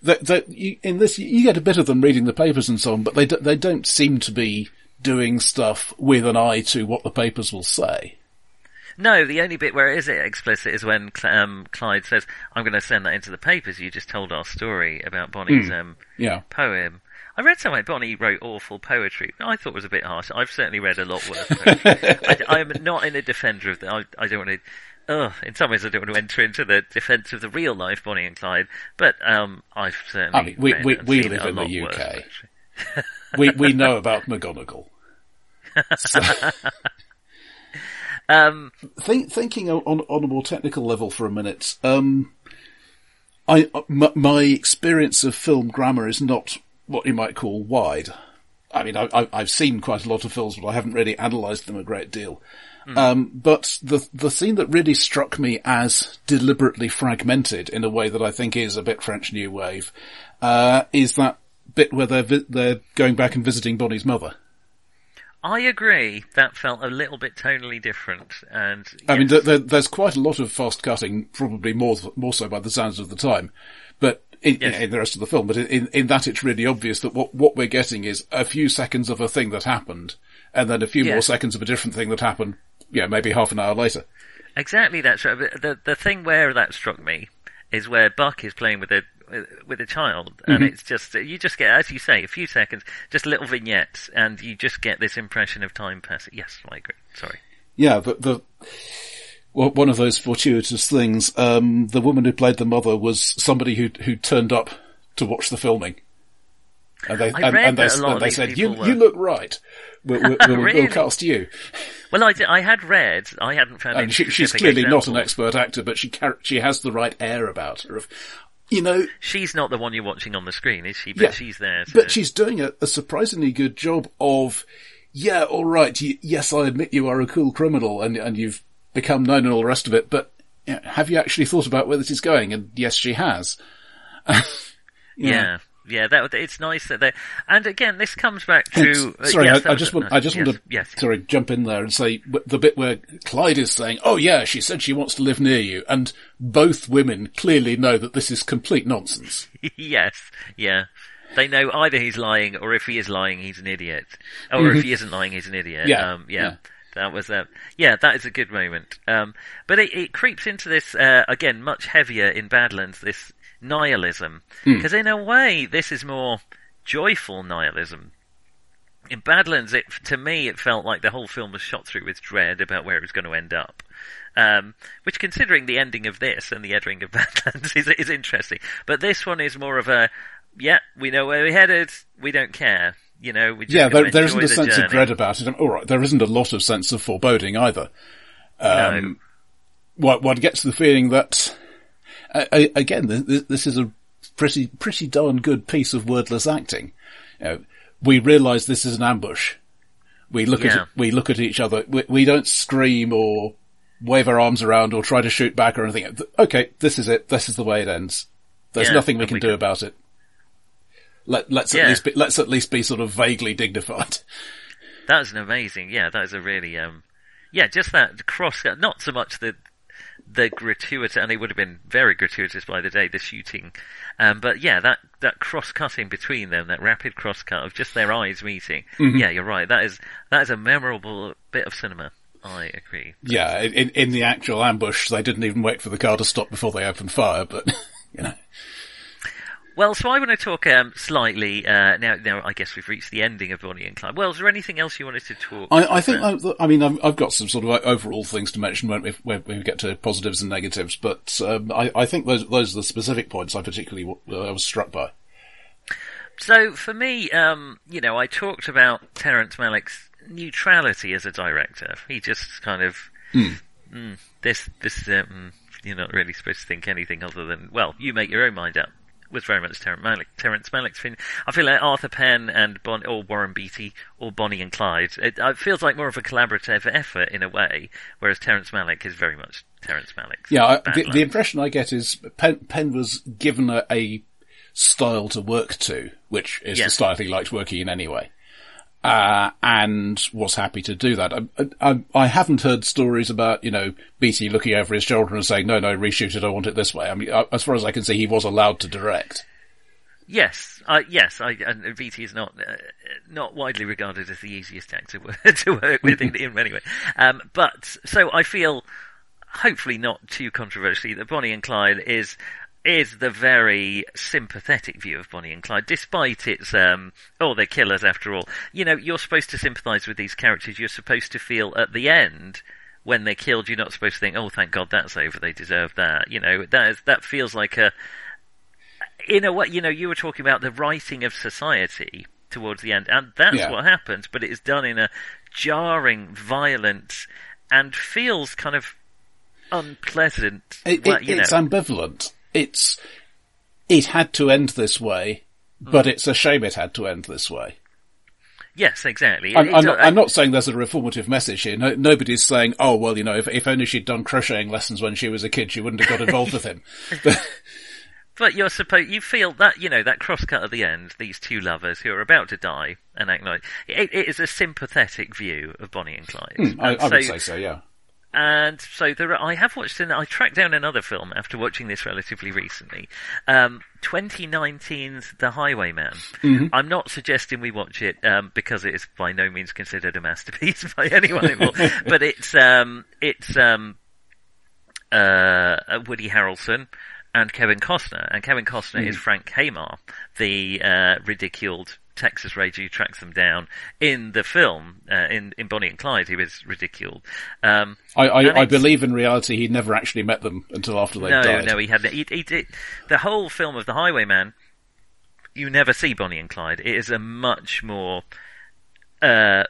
the, the, you, in this, you get a bit of them reading the papers and so on, but they do, they don't seem to be doing stuff with an eye to what the papers will say. no, the only bit where it is explicit is when um, Clyde says, "I'm going to send that into the papers." You just told our story about Bonnie's Hmm. um, Yeah. poem. I read somewhere Bonnie wrote awful poetry. I thought it was a bit harsh. I've certainly read a lot worse. I, am not in a defender of the. I, I don't want to. In some ways, I don't want to enter into the defence of the real life Bonnie and Clyde, but um, I've certainly. I mean, we- we- we live in the UK. We, we know about McGonagall. So, Um, think, thinking on, on a more technical level for a minute, um, I, m- my experience of film grammar is not what you might call wide. I mean, I, I, I've seen quite a lot of films, but I haven't really analysed them a great deal. Um, but the the scene that really struck me as deliberately fragmented in a way that I think is a bit French New Wave uh, is that bit where they're vi- they're going back and visiting Bonnie's mother. I agree. That felt a little bit tonally different, and I mean, yes. there, there, there's quite a lot of fast cutting, probably more more so by the sounds of the time, in, Yes. in the rest of the film. But in in that, it's really obvious that what what we're getting is a few seconds of a thing that happened, and then a few more seconds of a different thing that happened. Yeah, maybe half an hour later. Exactly, that's right. The the thing where that struck me is where Buck is playing with a with a child, Mm-hmm. and it's just you just get, as you say, a few seconds, just little vignettes, and you just get this impression of time passing. Yes, I agree. Sorry. Yeah, the one of those fortuitous things. Um, the woman who played the mother was somebody who who turned up to watch the filming. And they, and, and they, that a lot and they said, you, people you look right. We'll, we'll, we'll, Really? we'll cast you. Well, I, did- I had read. I hadn't found. And she, she's clearly not an expert actor, but she she has the right air about her. Of, you know, She's not the one you're watching on the screen, is she? But Yeah. she's there. But she's doing a, a surprisingly good job of, yeah, all right, y- yes, I admit you are a cool criminal and and you've become known and all the rest of it, but you know, have you actually thought about where this is going? And yes, she has. yeah. Yeah, that it's nice that they. And again, this comes back to. uh, sorry, yes, I, I just want, nice- I just yes, want to, Yes, sorry, jump in there and say the bit where Clyde is saying, "Oh yeah, she said she wants to live near you," and both women clearly know that this is complete nonsense. yes, yeah. They know either he's lying, or if he is lying, he's an idiot, or if he isn't lying, he's an idiot. Mm-hmm. Yeah, um, yeah. yeah. That was a yeah, that is a good moment. Um, but it, it creeps into this uh, again, much heavier in Badlands. This nihilism, Hmm. because in a way, this is more joyful nihilism. In Badlands, it to me, it felt like the whole film was shot through with dread about where it was going to end up. Um, which, considering the ending of this and the ending of Badlands, is, is interesting. But this one is more of a, yeah, we know where we're headed. We don't care. You know, Yeah, there, there isn't a the sense journey. of dread about it. All right, there isn't a lot of sense of foreboding either. Um, no. One, one gets the feeling that, uh, again, this, this is a pretty pretty darn good piece of wordless acting. You know, we realise this is an ambush. We look Yeah. at we look at each other. We, we don't scream or wave our arms around or try to shoot back or anything. Okay, this is it. This is the way it ends. There's Yeah, nothing we can we do can- about it. Let, let's Yeah. at least be, let's at least be sort of vaguely dignified. That is an amazing, yeah, that is a really, um, yeah, just that cross, not so much the, the gratuitous, and it would have been very gratuitous by the day, the shooting, um, but yeah, that, that cross-cutting between them, that rapid cross-cut of just their eyes meeting, Mm-hmm. yeah, you're right, that is, that is a memorable bit of cinema. I agree. Yeah, in in the actual ambush, they didn't even wait for the car to stop before they opened fire. But you know, Well, so I want to talk um, slightly uh, now. Now, I guess we've reached the ending of Bonnie and Clyde. Well, is there anything else you wanted to talk? I, I think? I, I mean I've, I've got some sort of overall things to mention when we, when we get to positives and negatives, but um, I, I think those those are the specific points I particularly w- I was struck by. So for me, um, you know, I talked about Terrence Malick's neutrality as a director. He just kind of mm, this this uh, mm, you're not really supposed to think anything other than well, you make your own mind up. Was very much Terrence Malick. Terrence Malick's thing. I feel like Arthur Penn and Bon or Warren Beatty or Bonnie and Clyde. It, it feels like more of a collaborative effort in a way, whereas Terrence Malick is very much Terrence Malick. Yeah, I, the, the impression I get is Penn, Penn was given a, a style to work to, which is Yeah. the style he liked working in anyway, uh, and was happy to do that. I, I, I haven't heard stories about, you know, Beatty looking over his shoulder and saying, no, no, reshoot it, I want it this way. I mean, uh, as far as I can see, he was allowed to direct. Yes, I yes, I, and Beatty is not uh, not widely regarded as the easiest actor to work with in, in many ways. Um, but so I feel, hopefully not too controversially, that Bonnie and Clyde is is the very sympathetic view of Bonnie and Clyde, despite its um, oh they're killers after all. You know, you're supposed to sympathise with these characters. You're supposed to feel at the end. When they're killed, you're not supposed to think, "Oh, thank God that's over. They deserve that." You know, that is, that feels like a in a way, you know, you were talking about the writing of society towards the end, and that's Yeah. what happens, but it is done in a jarring, violent, and feels kind of unpleasant. It, well, it, you it's know. ambivalent. It's, it had to end this way, but it's a shame it had to end this way. yes, exactly. I'm, I'm, not, I'm not saying there's a reformative message here. No, nobody's saying, oh, well, you know, if, if only she'd done crocheting lessons when she was a kid, she wouldn't have got involved with him. But, you're supposed, you feel that, you know, that crosscut at the end, these two lovers who are about to die and act like, it, it is a sympathetic view of Bonnie and Clyde. Hmm, I, I would so- say so, yeah. And so there are, I have watched, an, I tracked down another film after watching this relatively recently. Um, 2019's The Highwayman. Mm-hmm. I'm not suggesting we watch it, um, because it is by no means considered a masterpiece by anyone anymore. but it's, um, it's, um, uh, Woody Harrelson, and Kevin Costner. And Kevin Costner is Frank Hamer, the uh, ridiculed Texas Ranger who tracks them down in the film. Uh, in in Bonnie and Clyde, he was ridiculed. Um, I, I, I believe in reality he never actually met them until after they died no, died. no, he hadn't. He, he did the whole film of The Highwayman. You never see Bonnie and Clyde. It is a much more, uh,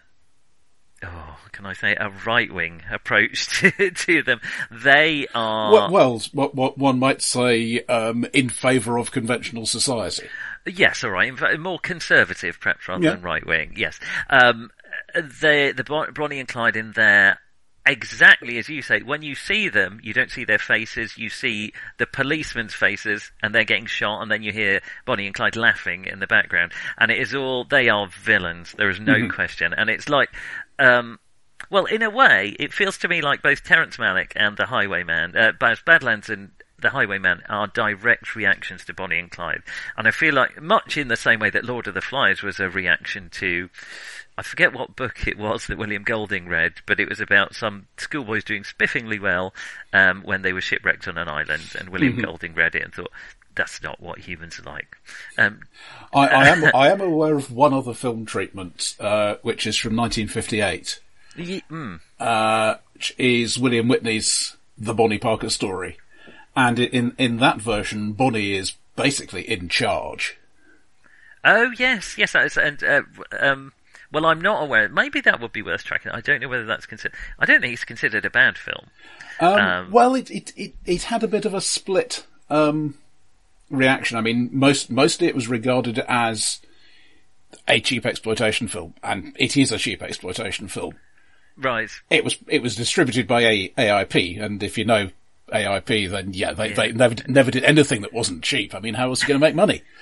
oh, can I say, a right wing approach to, to them. They are well, well, what, what one might say, um, in favour of conventional society. Yes, all right. Fact, more conservative, perhaps, rather Yeah. than right wing. Yes. Um, the the Bonnie and Clyde in there, exactly as you say. When you see them, you don't see their faces. You see the policemen's faces, and they're getting shot, and then you hear Bonnie and Clyde laughing in the background, and it is all they are villains. There is no question, and it's like. Um, well, in a way, it feels to me like both Terrence Malick and The Highwayman, uh, both Badlands and The Highwayman are direct reactions to Bonnie and Clyde. And I feel like, much in the same way that Lord of the Flies was a reaction to, I forget what book it was that William Golding read, but it was about some schoolboys doing spiffingly well um, when they were shipwrecked on an island, and William Golding read it and thought, that's not what humans are like. Um, I, I am I am aware of one other film treatment, uh, which is from 1958, ye- mm, uh, which is William Witney's The Bonnie Parker Story, and in in that version, Bonnie is basically in charge. Oh yes, yes, that is, and uh, um, well, I'm not aware. Maybe that would be worth tracking. I don't know whether that's considered. I don't think it's considered a bad film. Um, Um, well, it, it it it had a bit of a split um, reaction. I mean, most mostly it was regarded as a cheap exploitation film, and it is a cheap exploitation film. Right. It was it was distributed by a, AIP, and if you know AIP, then yeah, they they never never did anything that wasn't cheap. I mean, how was he going to make money?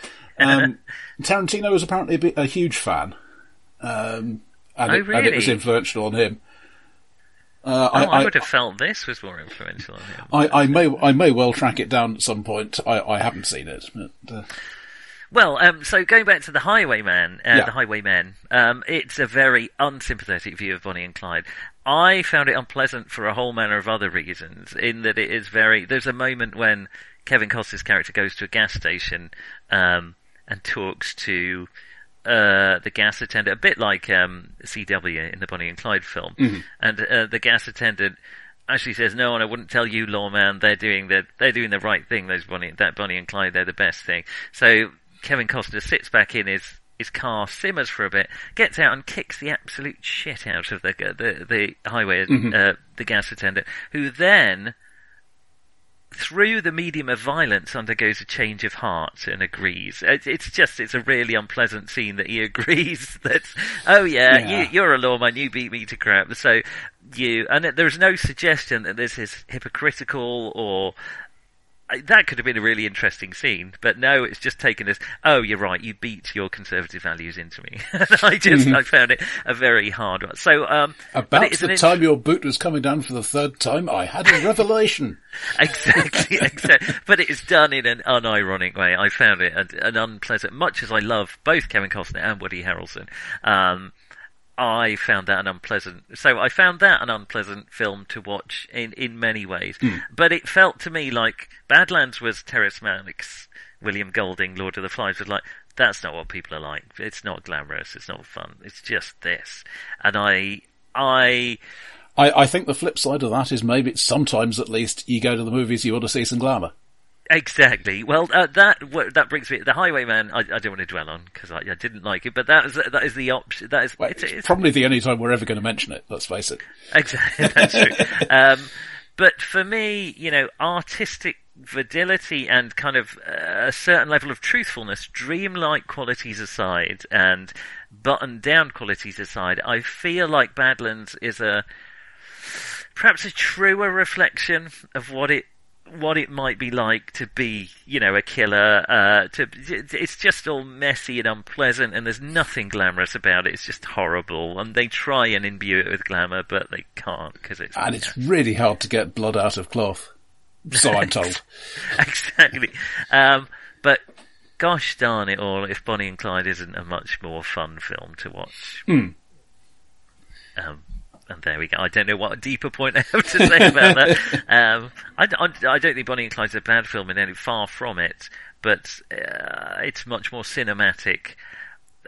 Um, Tarantino was apparently a, bit, a huge fan, um, and, Oh, it, and it was influential on him. Uh, Oh, I, I, would have felt this was more influential on him. I, I may I may well track it down at some point. I, I haven't seen it. But, uh, Well, um, so going back to the Highwayman, uh, Yeah. the Highwaymen, um, it's a very unsympathetic view of Bonnie and Clyde. I found it unpleasant for a whole manner of other reasons. In that it is very. There's a moment when Kevin Costner's character goes to a gas station um, and talks to uh, the gas attendant, a bit like um, CW in the Bonnie and Clyde film, and uh, the gas attendant actually says, "No, and I wouldn't tell you, lawman. They're doing the they're doing the right thing. Those Bonnie, that Bonnie and Clyde, they're the best thing." So Kevin Costner sits back in his his car, simmers for a bit, gets out and kicks the absolute shit out of the the the highway uh, the gas attendant, who then. Through the medium of violence, undergoes a change of heart and agrees. It, it's just, it's a really unpleasant scene that he agrees that, oh yeah, Yeah. you, you're a lawman, you beat me to crap, so you, and it- there's no suggestion that this is hypocritical or, that could have been a really interesting scene, but no, it's just taken as, oh, you're right, you beat your conservative values into me. I just, I found it a very hard one. So, um, about the time your boot was coming down for the third time, I had a revelation. exactly, exactly. But it's done in an unironic way. I found it an, an unpleasant. Much as I love both Kevin Costner and Woody Harrelson, um, I found that an unpleasant. So I found that an unpleasant film to watch in in many ways. Hmm. But it felt to me like Badlands was Terrence Malick's William Golding, Lord of the Flies was like. That's not what people are like. It's not glamorous. It's not fun. It's just this. And I, I, I, I think the flip side of that is maybe sometimes at least you go to the movies you want to see some glamour. Exactly. Well, uh, that that brings me the Highwayman. I, I don't want to dwell on because I, I didn't like it, but that is that is the option. That is Well, it's, it's, it's, probably the only time we're ever going to mention it. Let's face it. exactly that's true. um, but for me, you know, artistic fidelity and kind of uh, a certain level of truthfulness, dreamlike qualities aside, and buttoned down qualities aside, I feel like Badlands is a perhaps a truer reflection of what it what it might be like to be, you know, a killer. Uh, to it's just all messy and unpleasant, and there's nothing glamorous about it. It's just horrible, and they try and imbue it with glamour, but they can't because it's And it's really hard to get blood out of cloth. So I'm told. exactly. Um, but gosh darn it all, if Bonnie and Clyde isn't a much more fun film to watch. Um, and there we go. I don't know what deeper point I have to say about that. Um, I, I, I, don't think Bonnie and Clyde's a bad film in any far from it, but uh, it's much more cinematic.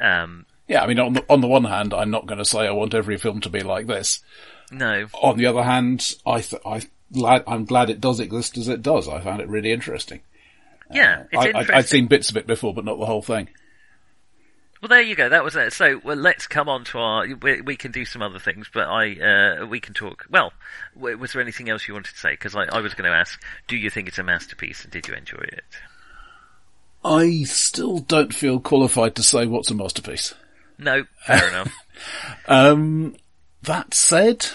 Um, yeah, I mean, on the, on the one hand, I'm not going to say I want every film to be like this. No. On the other hand, I th- I I'm glad it does exist as it does. I found it really interesting. Yeah, uh, I, would seen bits of it before, but not the whole thing. Well, there you go. That was it. So, well, let's come on to our. We, we can do some other things, but I uh, we can talk. Well, was there anything else you wanted to say? Because I, I was going to ask, do you think it's a masterpiece, and did you enjoy it? I still don't feel qualified to say what's a masterpiece. No, fair enough. Um, that said,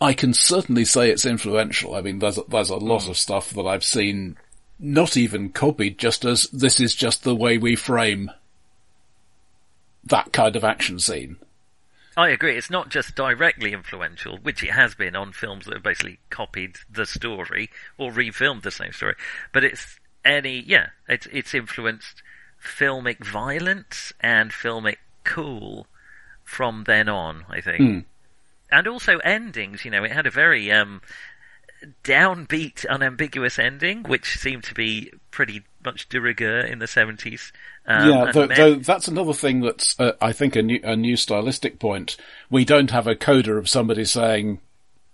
I can certainly say it's influential. I mean, there's a, there's a lot mm. of stuff that I've seen not even copied, just as this is just the way we frame that kind of action scene. I agree. It's not just directly influential, which it has been on films that have basically copied the story or refilmed the same story, but it's any, yeah, it's, it's influenced filmic violence and filmic cool from then on, I think. Mm. And also endings, you know, it had a very, um, downbeat, unambiguous ending, which seemed to be pretty much de rigueur in the 70s. Um, yeah, though, though, that's another thing that's, uh, I think, a new, a new stylistic point. We don't have a coda of somebody saying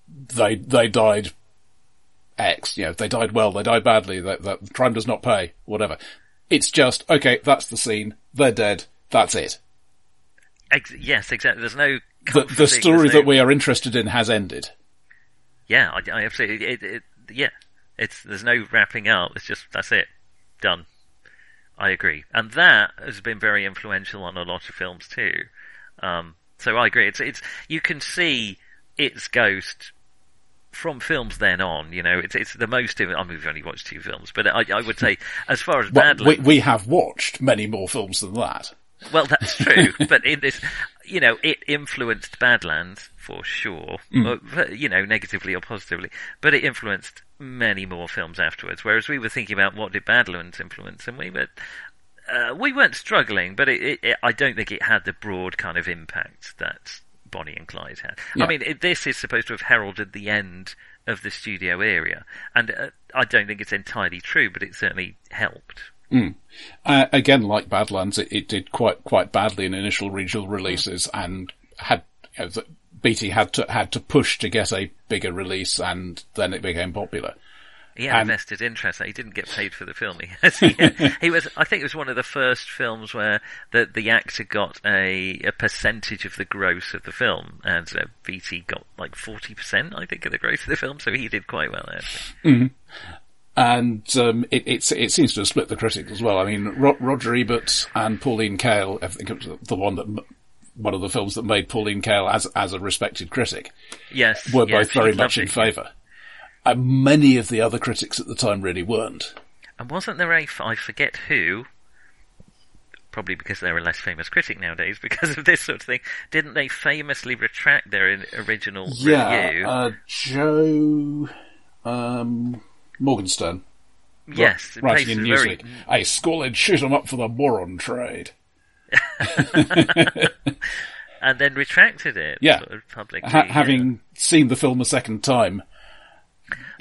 they they died X, you know, they died well, they died badly, that, that crime does not pay, whatever. It's just, okay, that's the scene, they're dead, that's it. Ex- yes, exactly. There's no the, the story no... that we are interested in has ended. Yeah, I, I absolutely. It, it, yeah, it's there's no wrapping up. It's just that's it, done. I agree, and that has been very influential on a lot of films too. Um, so I agree. It's it's you can see its ghost from films then on. You know, it's it's the most. I mean, we've only watched two films, but I, I would say as far as well, we, we have watched many more films than that. Well, that's true, but in this, you know, it influenced Badlands for sure, mm. you know, negatively or positively, but it influenced many more films afterwards. Whereas we were thinking about what did Badlands influence, and we were, uh, we weren't struggling, but it, it, it, I don't think it had the broad kind of impact that Bonnie and Clyde had. Yeah. I mean, this is supposed to have heralded the end of the studio area, and uh, I don't think it's entirely true, but it certainly helped. Mm. Uh, again, like Badlands, it, it, did quite quite badly in initial regional releases, and had you know, Beatty had to had to push to get a bigger release, and then it became popular. He had and, vested interest. He didn't get paid for the film. He, he, he, was. I think it was one of the first films where the the actor got a a percentage of the gross of the film, and uh, Beatty got like forty percent, I think, of the gross of the film. So he did quite well. Mm-hmm and um, it, it, seems to have split the critics as well. I mean, Ro- Roger Ebert and Pauline Kael, I think it was the one that one of the films that made Pauline Kael as as a respected critic. Yes, were yes, both very much in favour. And many of the other critics at the time really weren't. And wasn't there a I forget who? Probably because they're a less famous critic nowadays because of this sort of thing. Didn't they famously retract their original yeah, review? Uh, Joe. Um, Morgenstern. Yes, writing in Newsweek. Very... I scolded shoot 'em up for the moron trade. and then retracted it. Yeah, sort of publicly, ha- having yeah. seen the film a second time.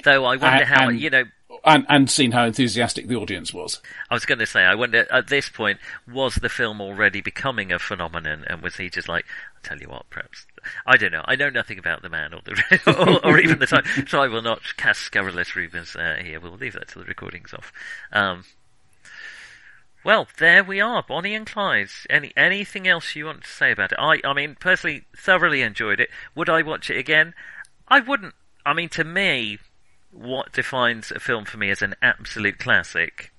Though I wonder and, how and, you know and and seen how enthusiastic the audience was. I was going to say, I wonder at this point was the film already becoming a phenomenon, and was he just like, I'll tell you what, perhaps I don't know. I know nothing about the man or the or, or even the time, so I will not cast scurrilous rumours uh, here. We'll leave that till the recording's off. Um, well, there we are, Bonnie and Clyde. Any anything else you want to say about it? I I mean, personally, thoroughly enjoyed it. Would I watch it again? I wouldn't. I mean, to me, what defines a film for me as an absolute classic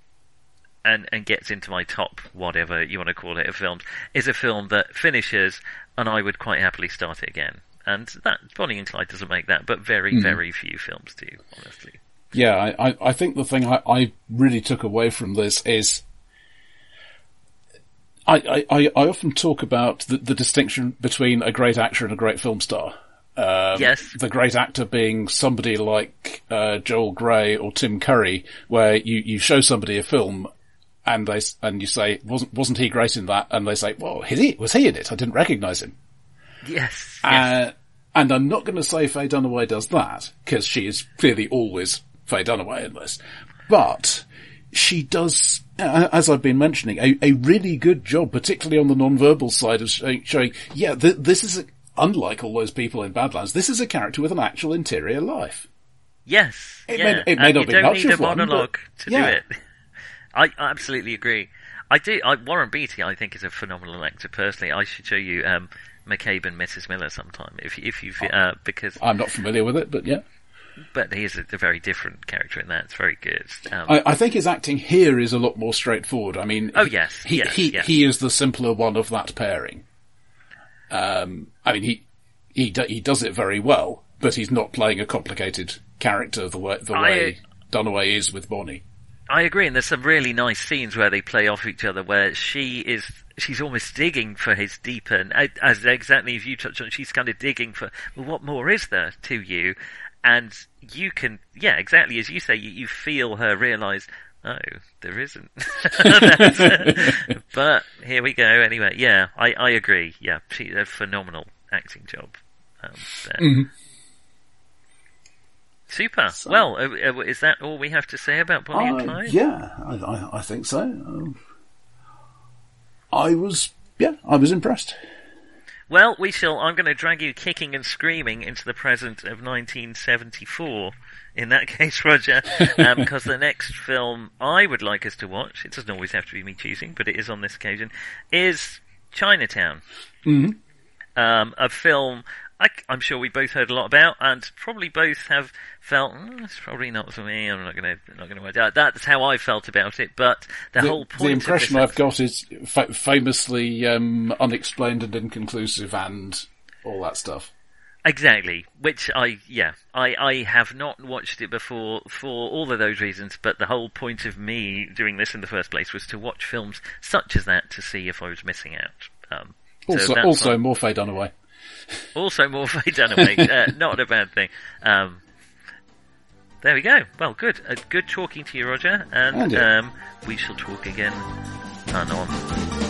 and, and gets into my top whatever you want to call it of films is a film that finishes and I would quite happily start it again. And that Bonnie and Clyde doesn't make that, but very, mm. very few films do, honestly. Yeah, I, I think the thing I, I really took away from this is I, I, I often talk about the, the distinction between a great actor and a great film star. Um, yes. The great actor being somebody like uh, Joel Grey or Tim Curry, where you, you show somebody a film and they and you say wasn't wasn't he great in that? And they say, well, he was he in it? I didn't recognise him. Yes. yes. Uh, and I'm not going to say Faye Dunaway does that, because she is clearly always Faye Dunaway in this. But she does, uh, as I've been mentioning, a, a really good job, particularly on the non-verbal side of showing, showing yeah, th- this is, a, unlike all those people in Badlands, this is a character with an actual interior life. Yes. It yeah. may, it may not be much need of a one, monologue but, to yeah. do it. I, I absolutely agree. I do. I, Warren Beatty, I think, is a phenomenal actor. Personally, I should show you um, McCabe and Mrs. Miller sometime if if you uh, because I'm not familiar with it, but yeah. But he is a, a very different character in that. It's very good. Um, I, I think his acting here is a lot more straightforward. I mean, Oh, yes, he yes, he, yes. he is the simpler one of that pairing. Um, I mean, he he do, he does it very well, but he's not playing a complicated character the way the I- way Dunaway is with Bonnie. I agree, and there's some really nice scenes where they play off each other, where she is she's almost digging for his deeper, and uh, as exactly as you touched on, she's kind of digging for well, what more is there to you, and you can, yeah, exactly as you say, you, you feel her realise. Oh, there isn't. That's- but here we go. Anyway, yeah, I, I agree. Yeah, she a phenomenal acting job. Um, there. Super. well, uh, uh, is that all we have to say about Bonnie and Uh, Clyde? yeah, I, I, I think so. Um, I was yeah, I was impressed. Well, we shall. I'm going to drag you kicking and screaming into the present of 1974. In that case, Roger, because the next film I would like us to watch, it doesn't always have to be me choosing, but it is on this occasion, is Chinatown. Mm-hmm. Um, a film I, am sure we both heard a lot about, and probably both have felt "Mm, it's probably not for me. I'm not going to not going to work out. That's how I felt about it. But the, The, whole point. the impression I've got is fa- famously um, unexplained and inconclusive, and all that stuff. Exactly. Which I, yeah, I, I have not watched it before for all of those reasons, but the whole point of me doing this in the first place was to watch films such as that to see if I was missing out. Um, Also, that's also Faye Dunaway. Also more Faye Dunaway, uh, not a bad thing. Um, there we go. Well, good. Uh, good talking to you, Roger, and And um, we shall talk again anon.